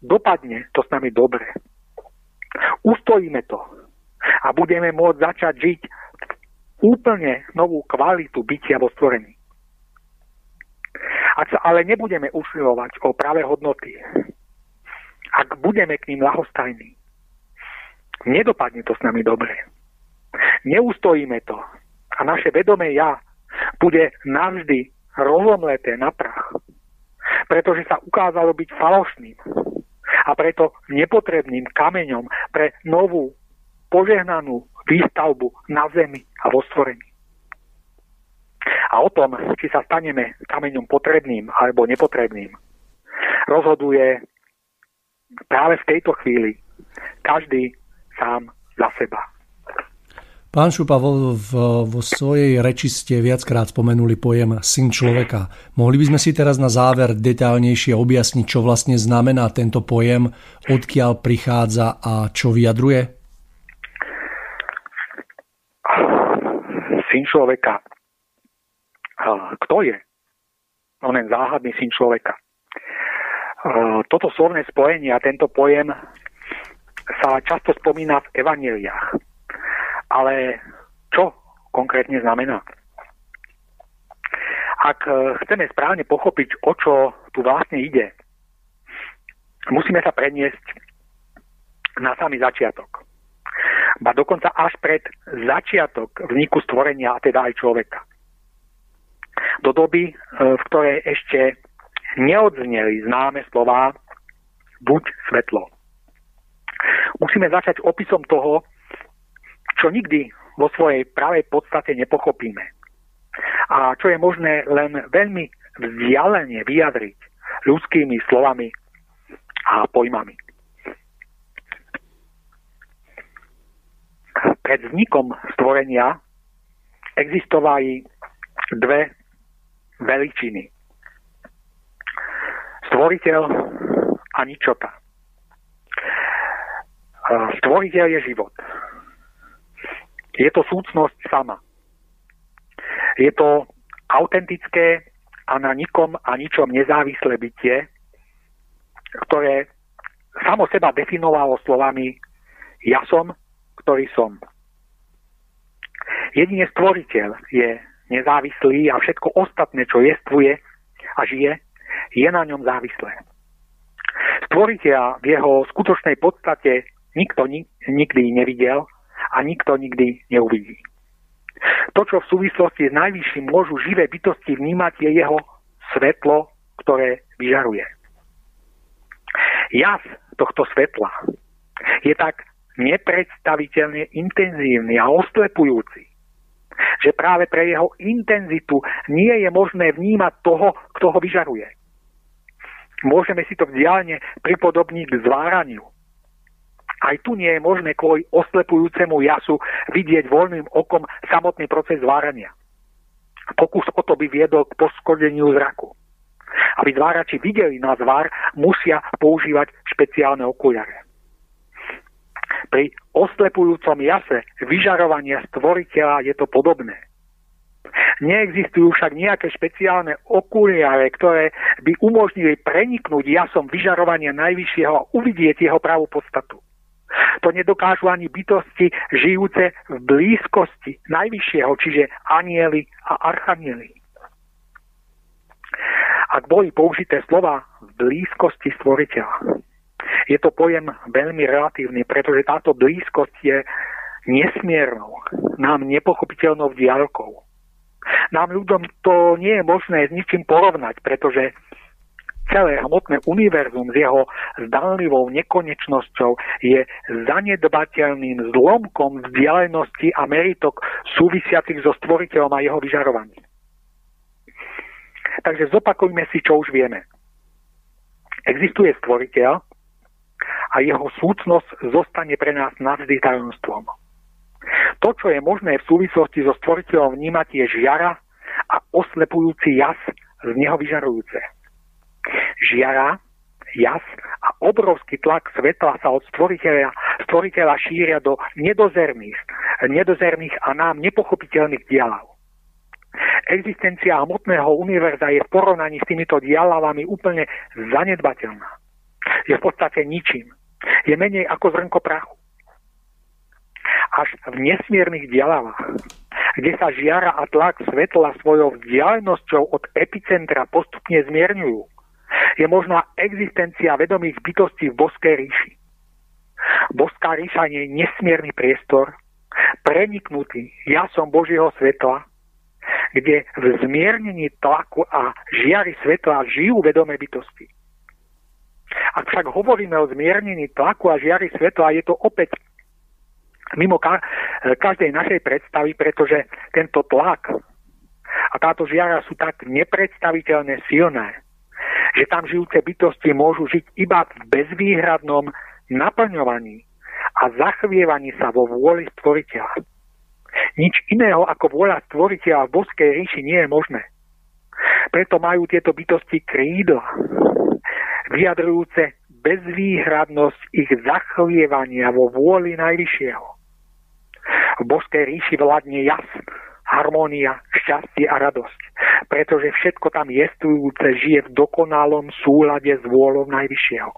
dopadne to s nami dobre. Ustojíme to a budeme môcť začať žiť úplne novú kvalitu bytia vo stvorení. Ak sa ale nebudeme usilovať o práve hodnoty, ak budeme k ním lahostajní, nedopadne to s nami dobre. Neustojíme to a naše vedomé ja bude navždy rozomleté na prach, pretože sa ukázalo byť falošným a preto nepotrebným kameňom pre novú požehnanú výstavbu na zemi a vo stvorení. A o tom, či sa staneme kameňom potrebným alebo nepotrebným, rozhoduje práve v tejto chvíli každý sám za seba. Pán Šupa, vo, vo svojej reči ste viackrát spomenuli pojem syn človeka. Mohli by sme si teraz na záver detailnejšie objasniť, čo vlastne znamená tento pojem, odkiaľ prichádza a čo vyjadruje? Syn človeka. Kto je? On je záhadný syn človeka. Toto slovné spojenie a tento pojem sa často spomína v evaneliách. Ale čo konkrétne znamená? Ak e, chceme správne pochopiť, o čo tu vlastne ide, musíme sa preniesť na samý začiatok. Ba dokonca až pred začiatok vzniku stvorenia, a teda aj človeka. Do doby, e, v ktorej ešte neodzneli známe slová buď svetlo. Musíme začať opisom toho, čo nikdy vo svojej pravej podstate nepochopíme. A čo je možné len veľmi vzdialene vyjadriť ľudskými slovami a pojmami. Pred vznikom stvorenia existovali dve veličiny stvoriteľ a ničota. Stvoriteľ je život. Je to súcnosť sama. Je to autentické a na nikom a ničom nezávislé bytie, ktoré samo seba definovalo slovami ja som, ktorý som. Jedine stvoriteľ je nezávislý a všetko ostatné, čo jestvuje a žije, je na ňom závislé. Stvoriteľa v jeho skutočnej podstate nikto nikdy nevidel a nikto nikdy neuvidí. To, čo v súvislosti s najvyšším môžu živé bytosti vnímať, je jeho svetlo, ktoré vyžaruje. Jas tohto svetla je tak nepredstaviteľne intenzívny a oslepujúci, že práve pre jeho intenzitu nie je možné vnímať toho, kto ho vyžaruje. Môžeme si to vzdialene pripodobniť k zváraniu. Aj tu nie je možné kvôli oslepujúcemu jasu vidieť voľným okom samotný proces zvárania. Pokus o to by viedol k poškodeniu zraku. Aby zvárači videli na zvár, musia používať špeciálne okuliare. Pri oslepujúcom jase vyžarovania stvoriteľa je to podobné. Neexistujú však nejaké špeciálne okuliare, ktoré by umožnili preniknúť jasom vyžarovania najvyššieho a uvidieť jeho pravú podstatu. To nedokážu ani bytosti žijúce v blízkosti najvyššieho, čiže anieli a archanieli. Ak boli použité slova v blízkosti stvoriteľa, je to pojem veľmi relatívny, pretože táto blízkosť je nesmiernou, nám nepochopiteľnou diálkou. Nám ľuďom to nie je možné s ničím porovnať, pretože celé hmotné univerzum s jeho zdanlivou nekonečnosťou je zanedbateľným zlomkom vzdialenosti a meritok súvisiacich so stvoriteľom a jeho vyžarovaním. Takže zopakujme si, čo už vieme. Existuje stvoriteľ a jeho súcnosť zostane pre nás navždy tajomstvom. To, čo je možné v súvislosti so stvoriteľom vnímať, je žiara a oslepujúci jas z neho vyžarujúce žiara, jas a obrovský tlak svetla sa od stvoriteľa, stvoriteľa šíria do nedozerných, nedozerných a nám nepochopiteľných dialav. Existencia hmotného univerza je v porovnaní s týmito dialavami úplne zanedbateľná. Je v podstate ničím. Je menej ako zrnko prachu. Až v nesmiernych dialavách, kde sa žiara a tlak svetla svojou vzdialenosťou od epicentra postupne zmierňujú, je možná existencia vedomých bytostí v boskej ríši. Boská ríša je nesmierny priestor, preniknutý jasom Božieho svetla, kde v zmiernení tlaku a žiary svetla žijú vedomé bytosti. Ak však hovoríme o zmiernení tlaku a žiary svetla, je to opäť mimo ka- každej našej predstavy, pretože tento tlak a táto žiara sú tak nepredstaviteľne silné, že tam žijúce bytosti môžu žiť iba v bezvýhradnom naplňovaní a zachvievaní sa vo vôli stvoriteľa. Nič iného ako vôľa stvoriteľa v boskej ríši nie je možné. Preto majú tieto bytosti krídla, vyjadrujúce bezvýhradnosť ich zachvievania vo vôli najvyššieho. V boskej ríši vládne jas, harmónia, šťastie a radosť. Pretože všetko tam jestujúce žije v dokonalom súlade s vôľou Najvyššieho.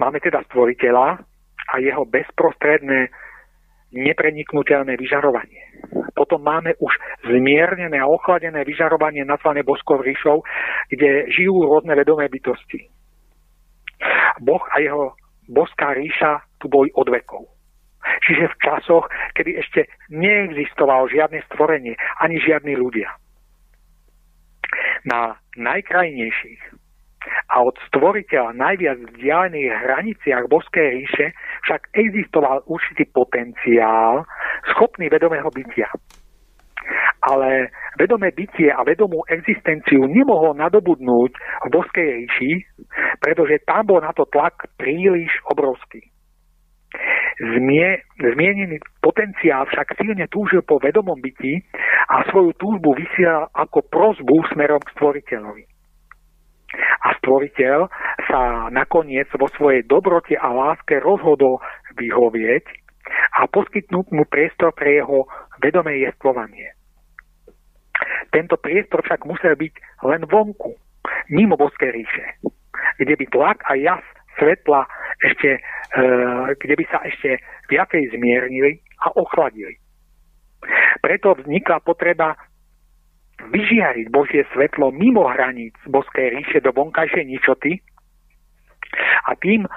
Máme teda stvoriteľa a jeho bezprostredné nepreniknutelné vyžarovanie. Potom máme už zmiernené a ochladené vyžarovanie nazvané boskou ríšou, kde žijú rôzne vedomé bytosti. Boh a jeho boská ríša tu boli od vekov. Čiže v časoch, kedy ešte neexistovalo žiadne stvorenie, ani žiadni ľudia. Na najkrajnejších a od stvoriteľa najviac vzdialených hraniciach Boskej ríše však existoval určitý potenciál schopný vedomého bytia. Ale vedomé bytie a vedomú existenciu nemohol nadobudnúť v Boskej ríši, pretože tam bol na to tlak príliš obrovský. Zmie, zmienený potenciál však silne túžil po vedomom byti a svoju túžbu vysielal ako prozbu smerom k stvoriteľovi. A stvoriteľ sa nakoniec vo svojej dobrote a láske rozhodol vyhovieť a poskytnúť mu priestor pre jeho vedomé jestvovanie. Tento priestor však musel byť len vonku, mimo boské ríše, kde by tlak a jas svetla ešte, e, kde by sa ešte viacej zmiernili a ochladili. Preto vznikla potreba vyžiariť Božie svetlo mimo hraníc boskej ríše do vonkajšej ničoty a tým e,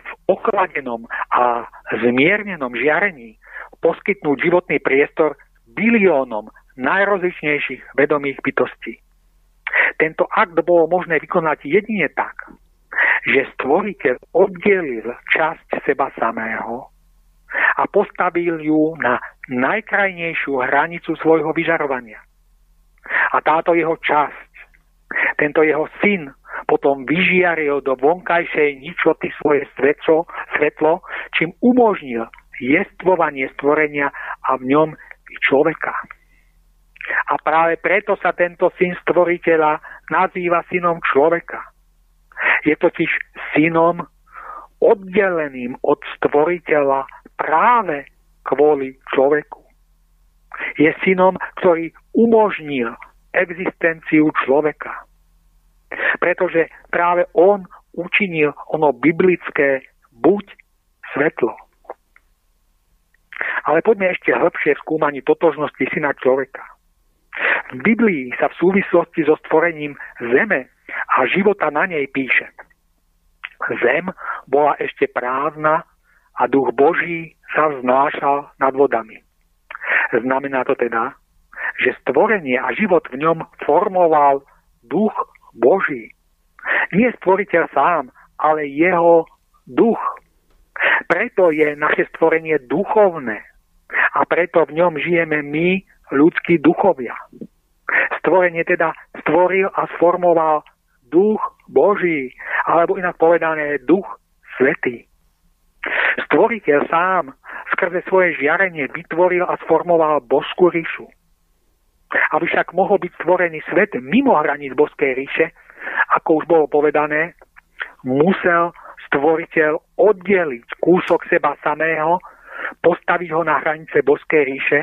v ochladenom a zmiernenom žiarení poskytnúť životný priestor biliónom najrozličnejších vedomých bytostí. Tento akt bolo možné vykonať jedine tak, že stvoriteľ oddelil časť seba samého a postavil ju na najkrajnejšiu hranicu svojho vyžarovania. A táto jeho časť, tento jeho syn, potom vyžiaril do vonkajšej ničoty svoje svetlo, svetlo, čím umožnil jestvovanie stvorenia a v ňom človeka. A práve preto sa tento syn stvoriteľa nazýva synom človeka. Je totiž synom oddeleným od stvoriteľa práve kvôli človeku. Je synom, ktorý umožnil existenciu človeka. Pretože práve on učinil ono biblické buď svetlo. Ale poďme ešte hĺbšie v skúmaní totožnosti syna človeka. V Biblii sa v súvislosti so stvorením zeme a života na nej píše. Zem bola ešte prázdna a duch Boží sa vznášal nad vodami. Znamená to teda, že stvorenie a život v ňom formoval duch Boží. Nie stvoriteľ sám, ale jeho duch. Preto je naše stvorenie duchovné a preto v ňom žijeme my, ľudskí duchovia. Stvorenie teda stvoril a sformoval duch Boží, alebo inak povedané duch svetý. Stvoriteľ sám skrze svoje žiarenie vytvoril a sformoval boskú ríšu. Aby však mohol byť stvorený svet mimo hraníc boskej ríše, ako už bolo povedané, musel stvoriteľ oddeliť kúsok seba samého, postaviť ho na hranice boskej ríše,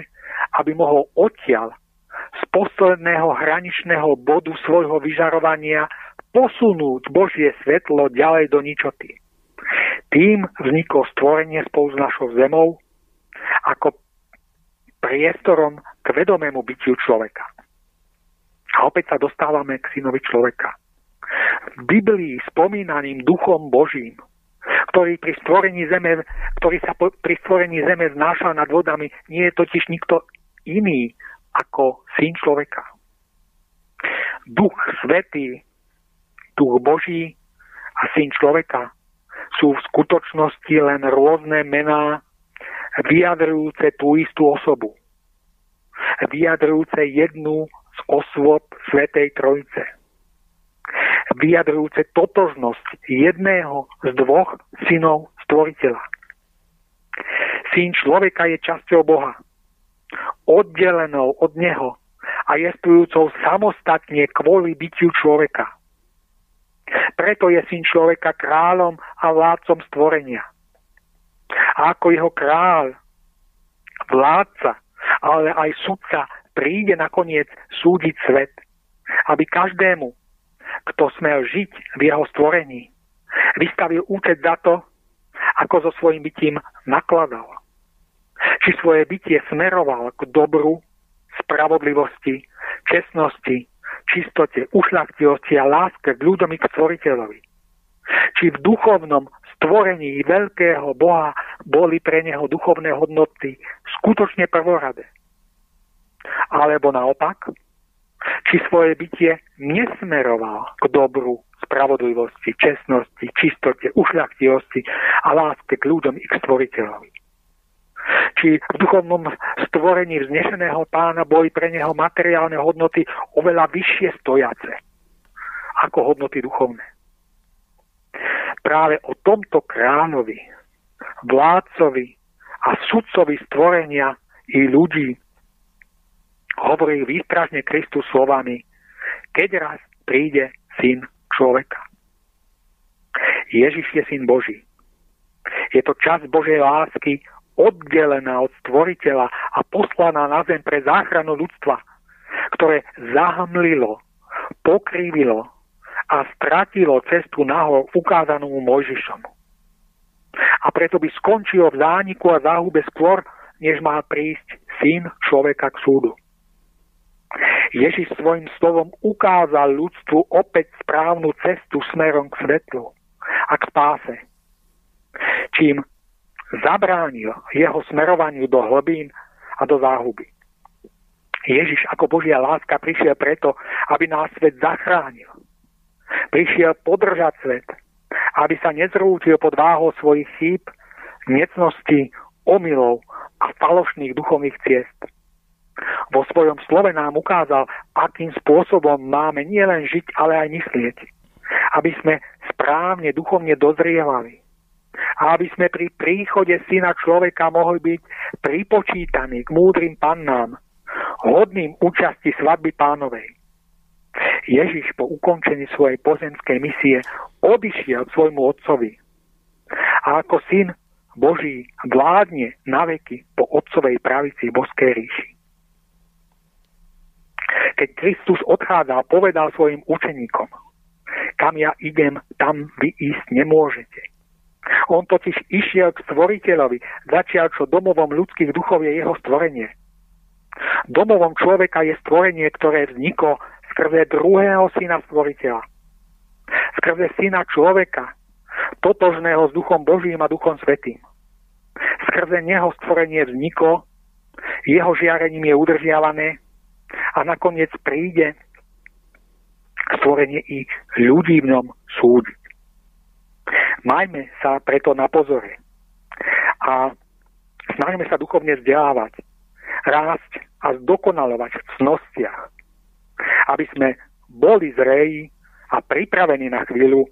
aby mohol odtiaľ z posledného hraničného bodu svojho vyžarovania posunúť Božie svetlo ďalej do ničoty. Tým vzniklo stvorenie spolu s našou zemou ako priestorom k vedomému bytiu človeka. A opäť sa dostávame k synovi človeka. V Biblii spomínaným duchom Božím, ktorý pri stvorení zeme, ktorý sa pri stvorení zeme znášal nad vodami, nie je totiž nikto iný ako syn človeka. Duch Svetý, Duch Boží a syn človeka sú v skutočnosti len rôzne mená vyjadrujúce tú istú osobu. Vyjadrujúce jednu z osôb Svetej Trojice. Vyjadrujúce totožnosť jedného z dvoch synov stvoriteľa. Syn človeka je časťou Boha, oddelenou od neho a jestujúcou samostatne kvôli bytiu človeka. Preto je syn človeka kráľom a vládcom stvorenia. A ako jeho kráľ, vládca, ale aj sudca príde nakoniec súdiť svet, aby každému, kto smel žiť v jeho stvorení, vystavil účet za to, ako so svojím bytím nakladal. Či svoje bytie smeroval k dobru, spravodlivosti, čestnosti, čistote, ušlachtivosti a láske k ľuďom i k stvoriteľovi. Či v duchovnom stvorení veľkého Boha boli pre neho duchovné hodnoty skutočne prvoradé. Alebo naopak, či svoje bytie nesmeroval k dobru, spravodlivosti, čestnosti, čistote, ušľachtivosti a láske k ľuďom i k stvoriteľovi či v duchovnom stvorení vznešeného pána boli pre neho materiálne hodnoty oveľa vyššie stojace ako hodnoty duchovné. Práve o tomto kráľovi, vládcovi a sudcovi stvorenia i ľudí hovorí výstražne Kristus slovami, keď raz príde syn človeka. Ježiš je syn Boží. Je to čas Božej lásky oddelená od stvoriteľa a poslaná na zem pre záchranu ľudstva, ktoré zahamlilo, pokrývilo a stratilo cestu nahor ukázanú Mojžišom. a preto by skončilo v zániku a záhube skôr, než má prísť syn človeka k súdu. Ježiš svojim slovom ukázal ľudstvu opäť správnu cestu smerom k svetlu a k spáse. Čím zabránil jeho smerovaniu do hlbín a do záhuby. Ježiš ako Božia láska prišiel preto, aby nás svet zachránil. Prišiel podržať svet, aby sa nezrútil pod váhou svojich chýb, necností, omylov a falošných duchovných ciest. Vo svojom slove nám ukázal, akým spôsobom máme nielen žiť, ale aj myslieť. Aby sme správne duchovne dozrievali. A aby sme pri príchode syna človeka mohli byť pripočítaní k múdrym pannám, hodným účasti svadby pánovej. Ježiš po ukončení svojej pozemskej misie odišiel svojmu otcovi. A ako syn Boží vládne na veky po otcovej pravici boskej ríši. Keď Kristus odchádzal, povedal svojim učeníkom, kam ja idem, tam vy ísť nemôžete. On totiž išiel k stvoriteľovi, začial čo domovom ľudských duchov je jeho stvorenie. Domovom človeka je stvorenie, ktoré vzniklo skrze druhého syna stvoriteľa. Skrze syna človeka, totožného s duchom Božím a duchom svetým. Skrze neho stvorenie vzniklo, jeho žiarením je udržiavané a nakoniec príde stvorenie i ľudí v ňom súdiť. Majme sa preto na pozore a snažme sa duchovne vzdelávať, rásť a zdokonalovať v cnostiach, aby sme boli zreji a pripravení na chvíľu,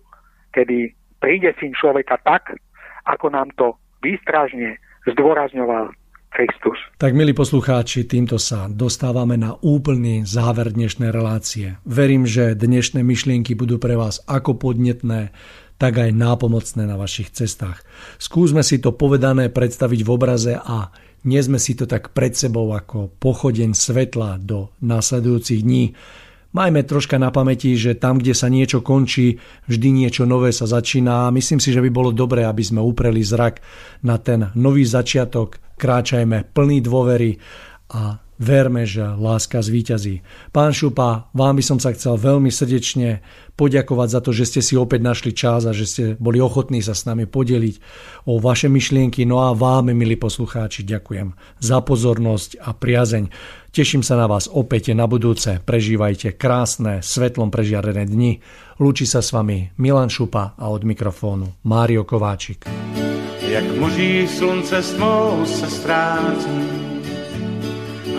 kedy príde syn človeka tak, ako nám to výstražne zdôrazňoval Kristus. Tak, milí poslucháči, týmto sa dostávame na úplný záver dnešnej relácie. Verím, že dnešné myšlienky budú pre vás ako podnetné, tak aj nápomocné na vašich cestách. Skúsme si to povedané predstaviť v obraze a nie sme si to tak pred sebou ako pochodeň svetla do nasledujúcich dní. Majme troška na pamäti, že tam, kde sa niečo končí, vždy niečo nové sa začína a myslím si, že by bolo dobré, aby sme upreli zrak na ten nový začiatok, kráčajme plný dôvery a verme, že láska zvíťazí. Pán Šupa, vám by som sa chcel veľmi srdečne poďakovať za to, že ste si opäť našli čas a že ste boli ochotní sa s nami podeliť o vaše myšlienky. No a vám, milí poslucháči, ďakujem za pozornosť a priazeň. Teším sa na vás opäť na budúce. Prežívajte krásne, svetlom prežiarené dni. Lúči sa s vami Milan Šupa a od mikrofónu Mário Kováčik. Jak moží slunce s tmou se ztrácí,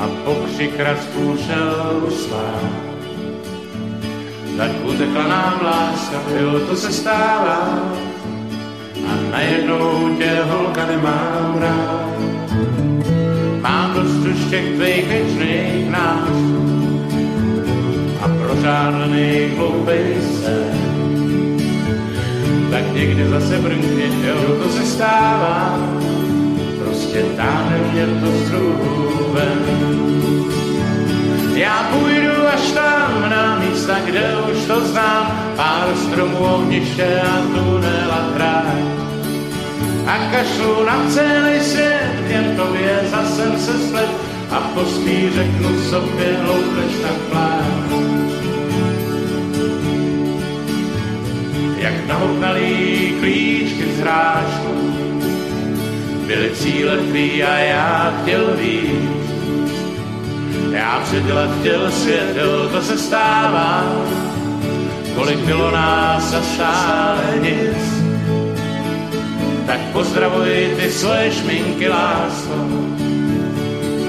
a pokřik rasků šel slát. Tak utekla nám láska, jo, to se stává a najednou tě holka nemám rád. Mám dost už těch tvých věčných nás a prožádný hloupej se. Tak někdy zase brnkně, jo, to se stává, prostě táhne to strůven. Já půjdu až tam na místa, kde už to znám, pár stromů, ohniště a tunela tráť. A kašlu na celý svět, jen tobě zase se splet a pospí řeknu sobě, hloupneš tak plát. Jak nahopnalý klíčky z hráčku, byly cíle tvý a já chtěl víc. Já předělat chtěl svět, jo, to se stává, kolik bylo nás a stále nic. Tak pozdravuj ty svoje šminky, lásko,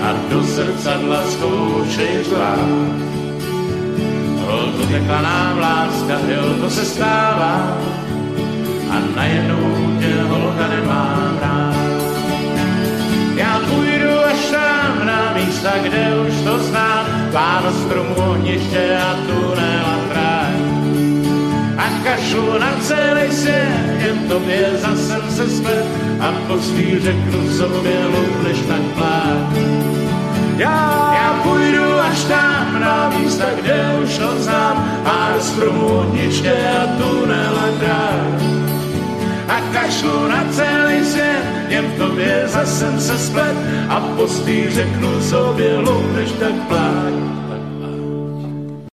a do zrcadla zkoušej řvát. Holku tekla nám láska, jo, to se stává, a najednou tě holka nemám rád. Já půjdu až tam na místa, kde už to znám, pár stromů, ohniště a tunel a tráň. A kašlu na celý svět, jen tobě zase se zpět a postý řeknu sobě, než tak plát. Já, já půjdu až tam na místa, kde už to znám, pár stromů, ohniště a tunel a tráň a kašlu na celý svět, jen v tobě zasem se splet a postý řeknu sobě, loupež tak pláč.